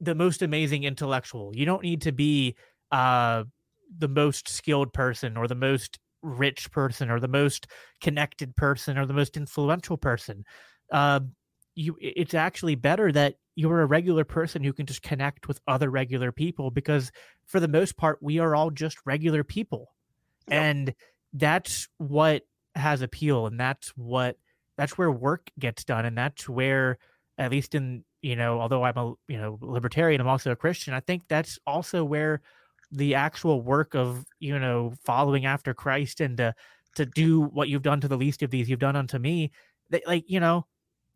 the most amazing intellectual. You don't need to be uh the most skilled person or the most rich person or the most connected person or the most influential person. Uh, you it's actually better that you're a regular person who can just connect with other regular people because for the most part we are all just regular people Yep. and that's what has appeal and that's what that's where work gets done and that's where at least in you know although i'm a you know libertarian i'm also a christian i think that's also where the actual work of you know following after christ and to to do what you've done to the least of these you've done unto me that like you know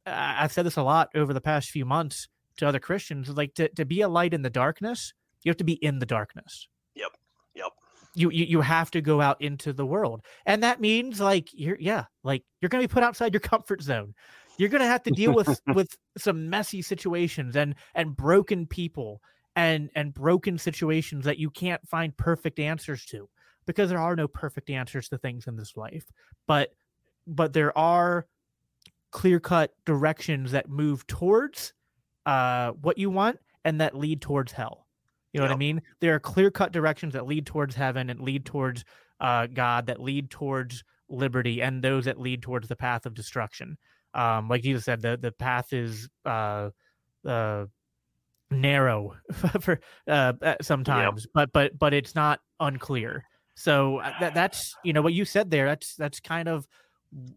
i've said this a lot over the past few months to other christians like to, to be a light in the darkness you have to be in the darkness Yep. Yep. you, you you have to go out into the world and that means like you're yeah like you're gonna be put outside your comfort zone you're gonna have to deal with <laughs> with some messy situations and and broken people and and broken situations that you can't find perfect answers to because there are no perfect answers to things in this life but but there are clear cut directions that move towards uh what you want and that lead towards hell. You know what i mean? There are clear cut directions that lead towards heaven and lead towards uh god that lead towards liberty and those that lead towards the path of destruction. Um like jesus said the the path is uh uh narrow <laughs> for uh sometimes but but but it's not unclear. So uh, that that's you know what you said there that's that's kind of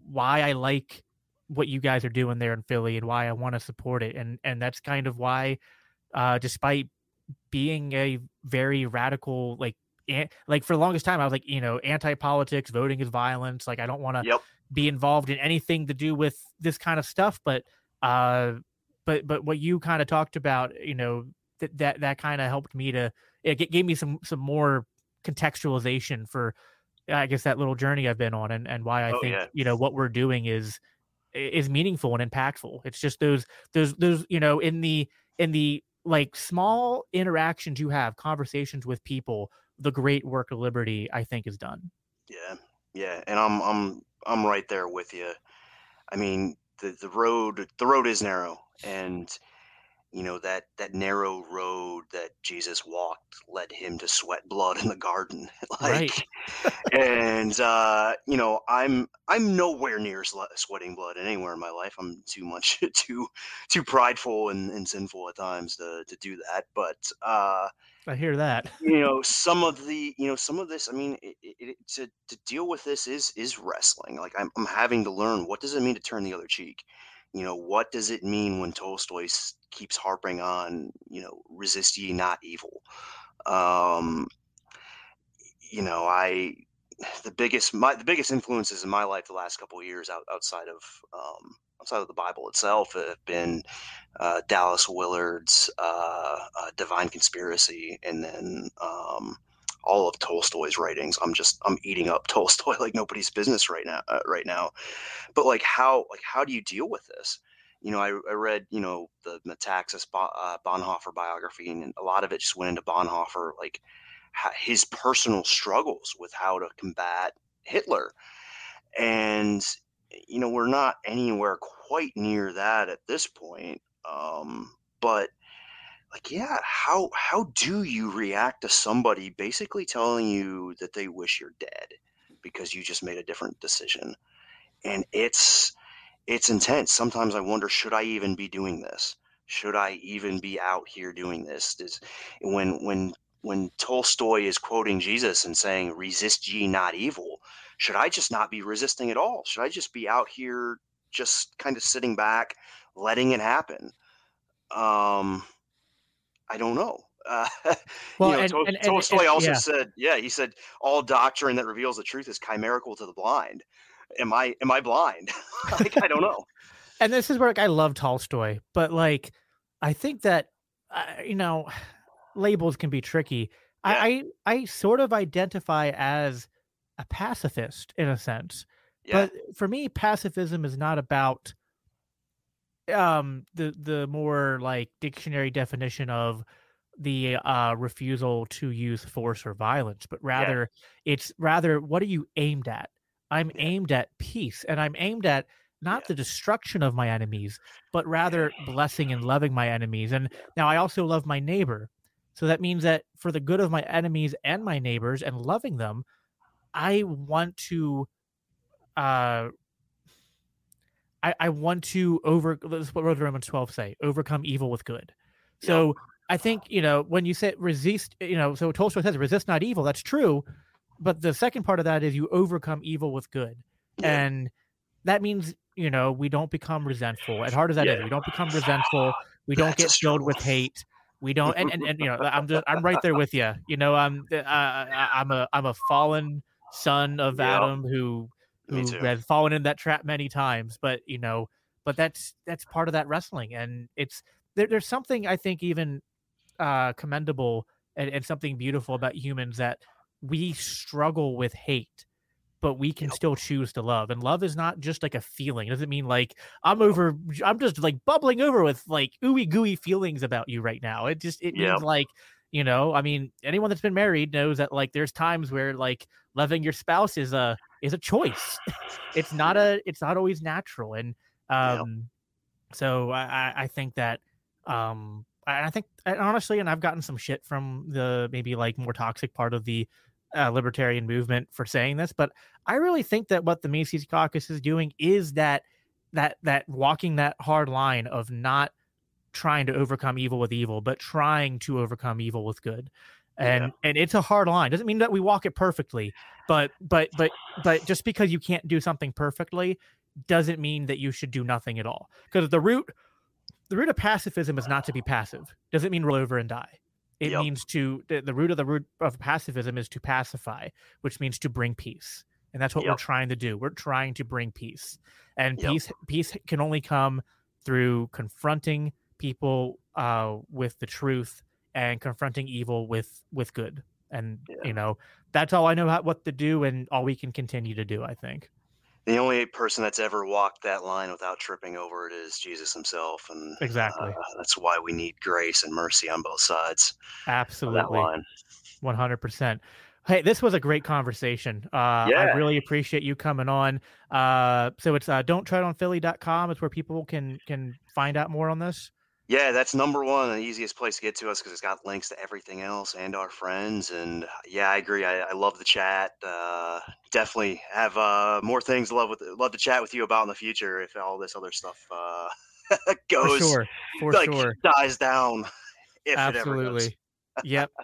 why i like what you guys are doing there in philly and why i want to support it and and that's kind of why uh despite being a very radical like like for the longest time I was like, you know, anti-politics, voting is violence. Like I don't want to Yep. be involved in anything to do with this kind of stuff. But uh, but but what you kind of talked about, you know, that that that kind of helped me to it gave me some some more contextualization for I guess that little journey I've been on and and why I Oh, think yeah. you know what we're doing is is meaningful and impactful. It's just those those those you know in the in the like small interactions you have, conversations with people, the great work of liberty I think is done. Yeah, yeah, and I'm I'm I'm right there with you. I mean, the the road the road is narrow, and you know that that narrow road that Jesus walked led him to sweat blood in the garden. <laughs> like, and uh, you know, I'm I'm nowhere near sweating blood anywhere in my life. I'm too much <laughs> too too prideful and, and sinful at times to to do that. But uh, I hear that. you know some of the you know some of this i mean it, it, it- to, to deal with this is is wrestling like I'm, I'm having to learn what does it mean to turn the other cheek you know what does it mean when tolstoy keeps harping on you know resist ye not evil. Um you know i the biggest my the biggest influences in my life the last couple of years out, outside of um outside of the bible itself have been uh, Dallas Willard's uh, uh, Divine Conspiracy, and then um, all of Tolstoy's writings. I'm just I'm eating up <laughs> Tolstoy like nobody's business right now. Uh, right now, but like how like how do you deal with this? You know, I, I read you know the Metaxas uh, Bonhoeffer biography, and a lot of it just went into Bonhoeffer like his personal struggles with how to combat Hitler, and you know we're not anywhere quite near that at this point um but like yeah how how do you react to somebody basically telling you that they wish you're dead because you just made a different decision? And it's it's intense. Sometimes i wonder should i even be doing this? Should i even be out here doing this? Does, when when when tolstoy is quoting jesus and saying resist ye not evil should i just not be resisting at all? Should i just be out here just kind of sitting back letting it happen? Um, I don't know. Uh, <laughs> Well, you know, and- and- and- Tolstoy also yeah. said, yeah, he said, all doctrine that reveals the truth is chimerical to the blind. Am I am I blind? <laughs> like I don't know. <laughs> and this is where like, I love Tolstoy, but like I think that uh, you know <sighs> labels can be tricky. I, I I sort of identify as a pacifist in a sense, Yeah, but for me, pacifism is not about um the the more like dictionary definition of the uh refusal to use force or violence but rather it's rather what are you aimed at i'm Yeah. aimed at peace and i'm aimed at not Yeah. the destruction of my enemies but rather blessing and loving my enemies and now i also love my neighbor so that means that for the good of my enemies and my neighbors and loving them i want to uh I, I want to over this is what Romans 12 say, overcome evil with good. So I think, you know, when you say resist, you know, so Tolstoy says resist not evil, that's true. But the second part of that is you overcome evil with good. Yeah. And that means, you know, we don't become resentful. As hard as that is, Yeah. we don't become resentful. We don't That's get filled with hate. We don't, and, and, and you know, I'm just, I'm right there with you. You know, I'm, uh, I'm a, I'm a fallen son of Yeah. Adam who, Me who too. has fallen in that trap many times. But you know, but that's that's part of that wrestling, and it's there, there's something I think even uh, commendable and, and something beautiful about humans that we struggle with hate. But we can Yep. still choose to love, and love is not just like a feeling. It doesn't mean like I'm over. I'm just like bubbling over with like ooey gooey feelings about you right now. It just it Yep. means like you know. I mean, anyone that's been married knows that like there's times where like loving your spouse is a is a choice. <laughs> it's not a it's not always natural, and um, so I I- think that um I I think and honestly, and I've gotten some shit from the maybe like more toxic part of the uh, libertarian movement for saying this, but I really think that what the Mises Caucus is doing is that that that walking that hard line of not trying to overcome evil with evil, but trying to overcome evil with good. And Yeah. and it's a hard line. Doesn't mean that we walk it perfectly, but but but but just because you can't do something perfectly doesn't mean that you should do nothing at all. Because the root the root of pacifism is not to be passive. Doesn't mean roll over and die. It Yep. means to the, the root of the root of pacifism is to pacify, which means to bring peace. And that's what we're trying to do. We're trying to bring peace. And Yep. peace peace can only come through confronting people uh, with the truth and confronting evil with with good. And Yeah. you know, that's all I know how, what to do and all we can continue to do, I think. The only person that's ever walked that line without tripping over it is Jesus himself, and Exactly. uh, that's why we need grace and mercy on both sides Absolutely. line. One hundred percent. Hey, this was a great conversation. Uh, I really appreciate you coming on. Uh, so it's uh, don't tread on Philly.com. It's where people can can find out more on this. Yeah, that's number one, the easiest place to get to us because it's got links to everything else and our friends. And yeah, I agree. I, I love the chat. Uh, definitely have uh, more things to love with love to chat with you about in the future if all this other stuff uh, <laughs> For goes sure. For like sure. dies down. <laughs> If it ever does. Absolutely. yep. <laughs>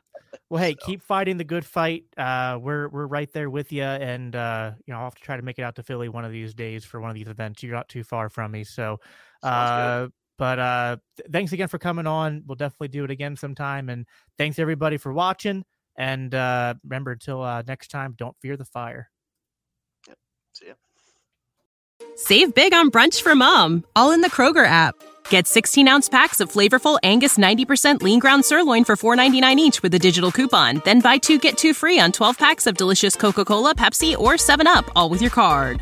Well, hey, So. keep fighting the good fight. Uh, we're we're right there with you, and uh, you know I'll have to try to make it out to Philly one of these days for one of these events. You're not too far from me, so. Uh, but uh, th- thanks again for coming on. We'll definitely do it again sometime, and thanks everybody for watching. And uh, remember, until uh, next time, don't fear the fire. Yep. See ya. Save big on brunch for mom, all in the Kroger app. Get 16 ounce packs of flavorful Angus 90% lean ground sirloin for $4.99 each with a digital coupon. Then buy two get two free on 12 packs of delicious Coca Cola, Pepsi, or 7UP, all with your card.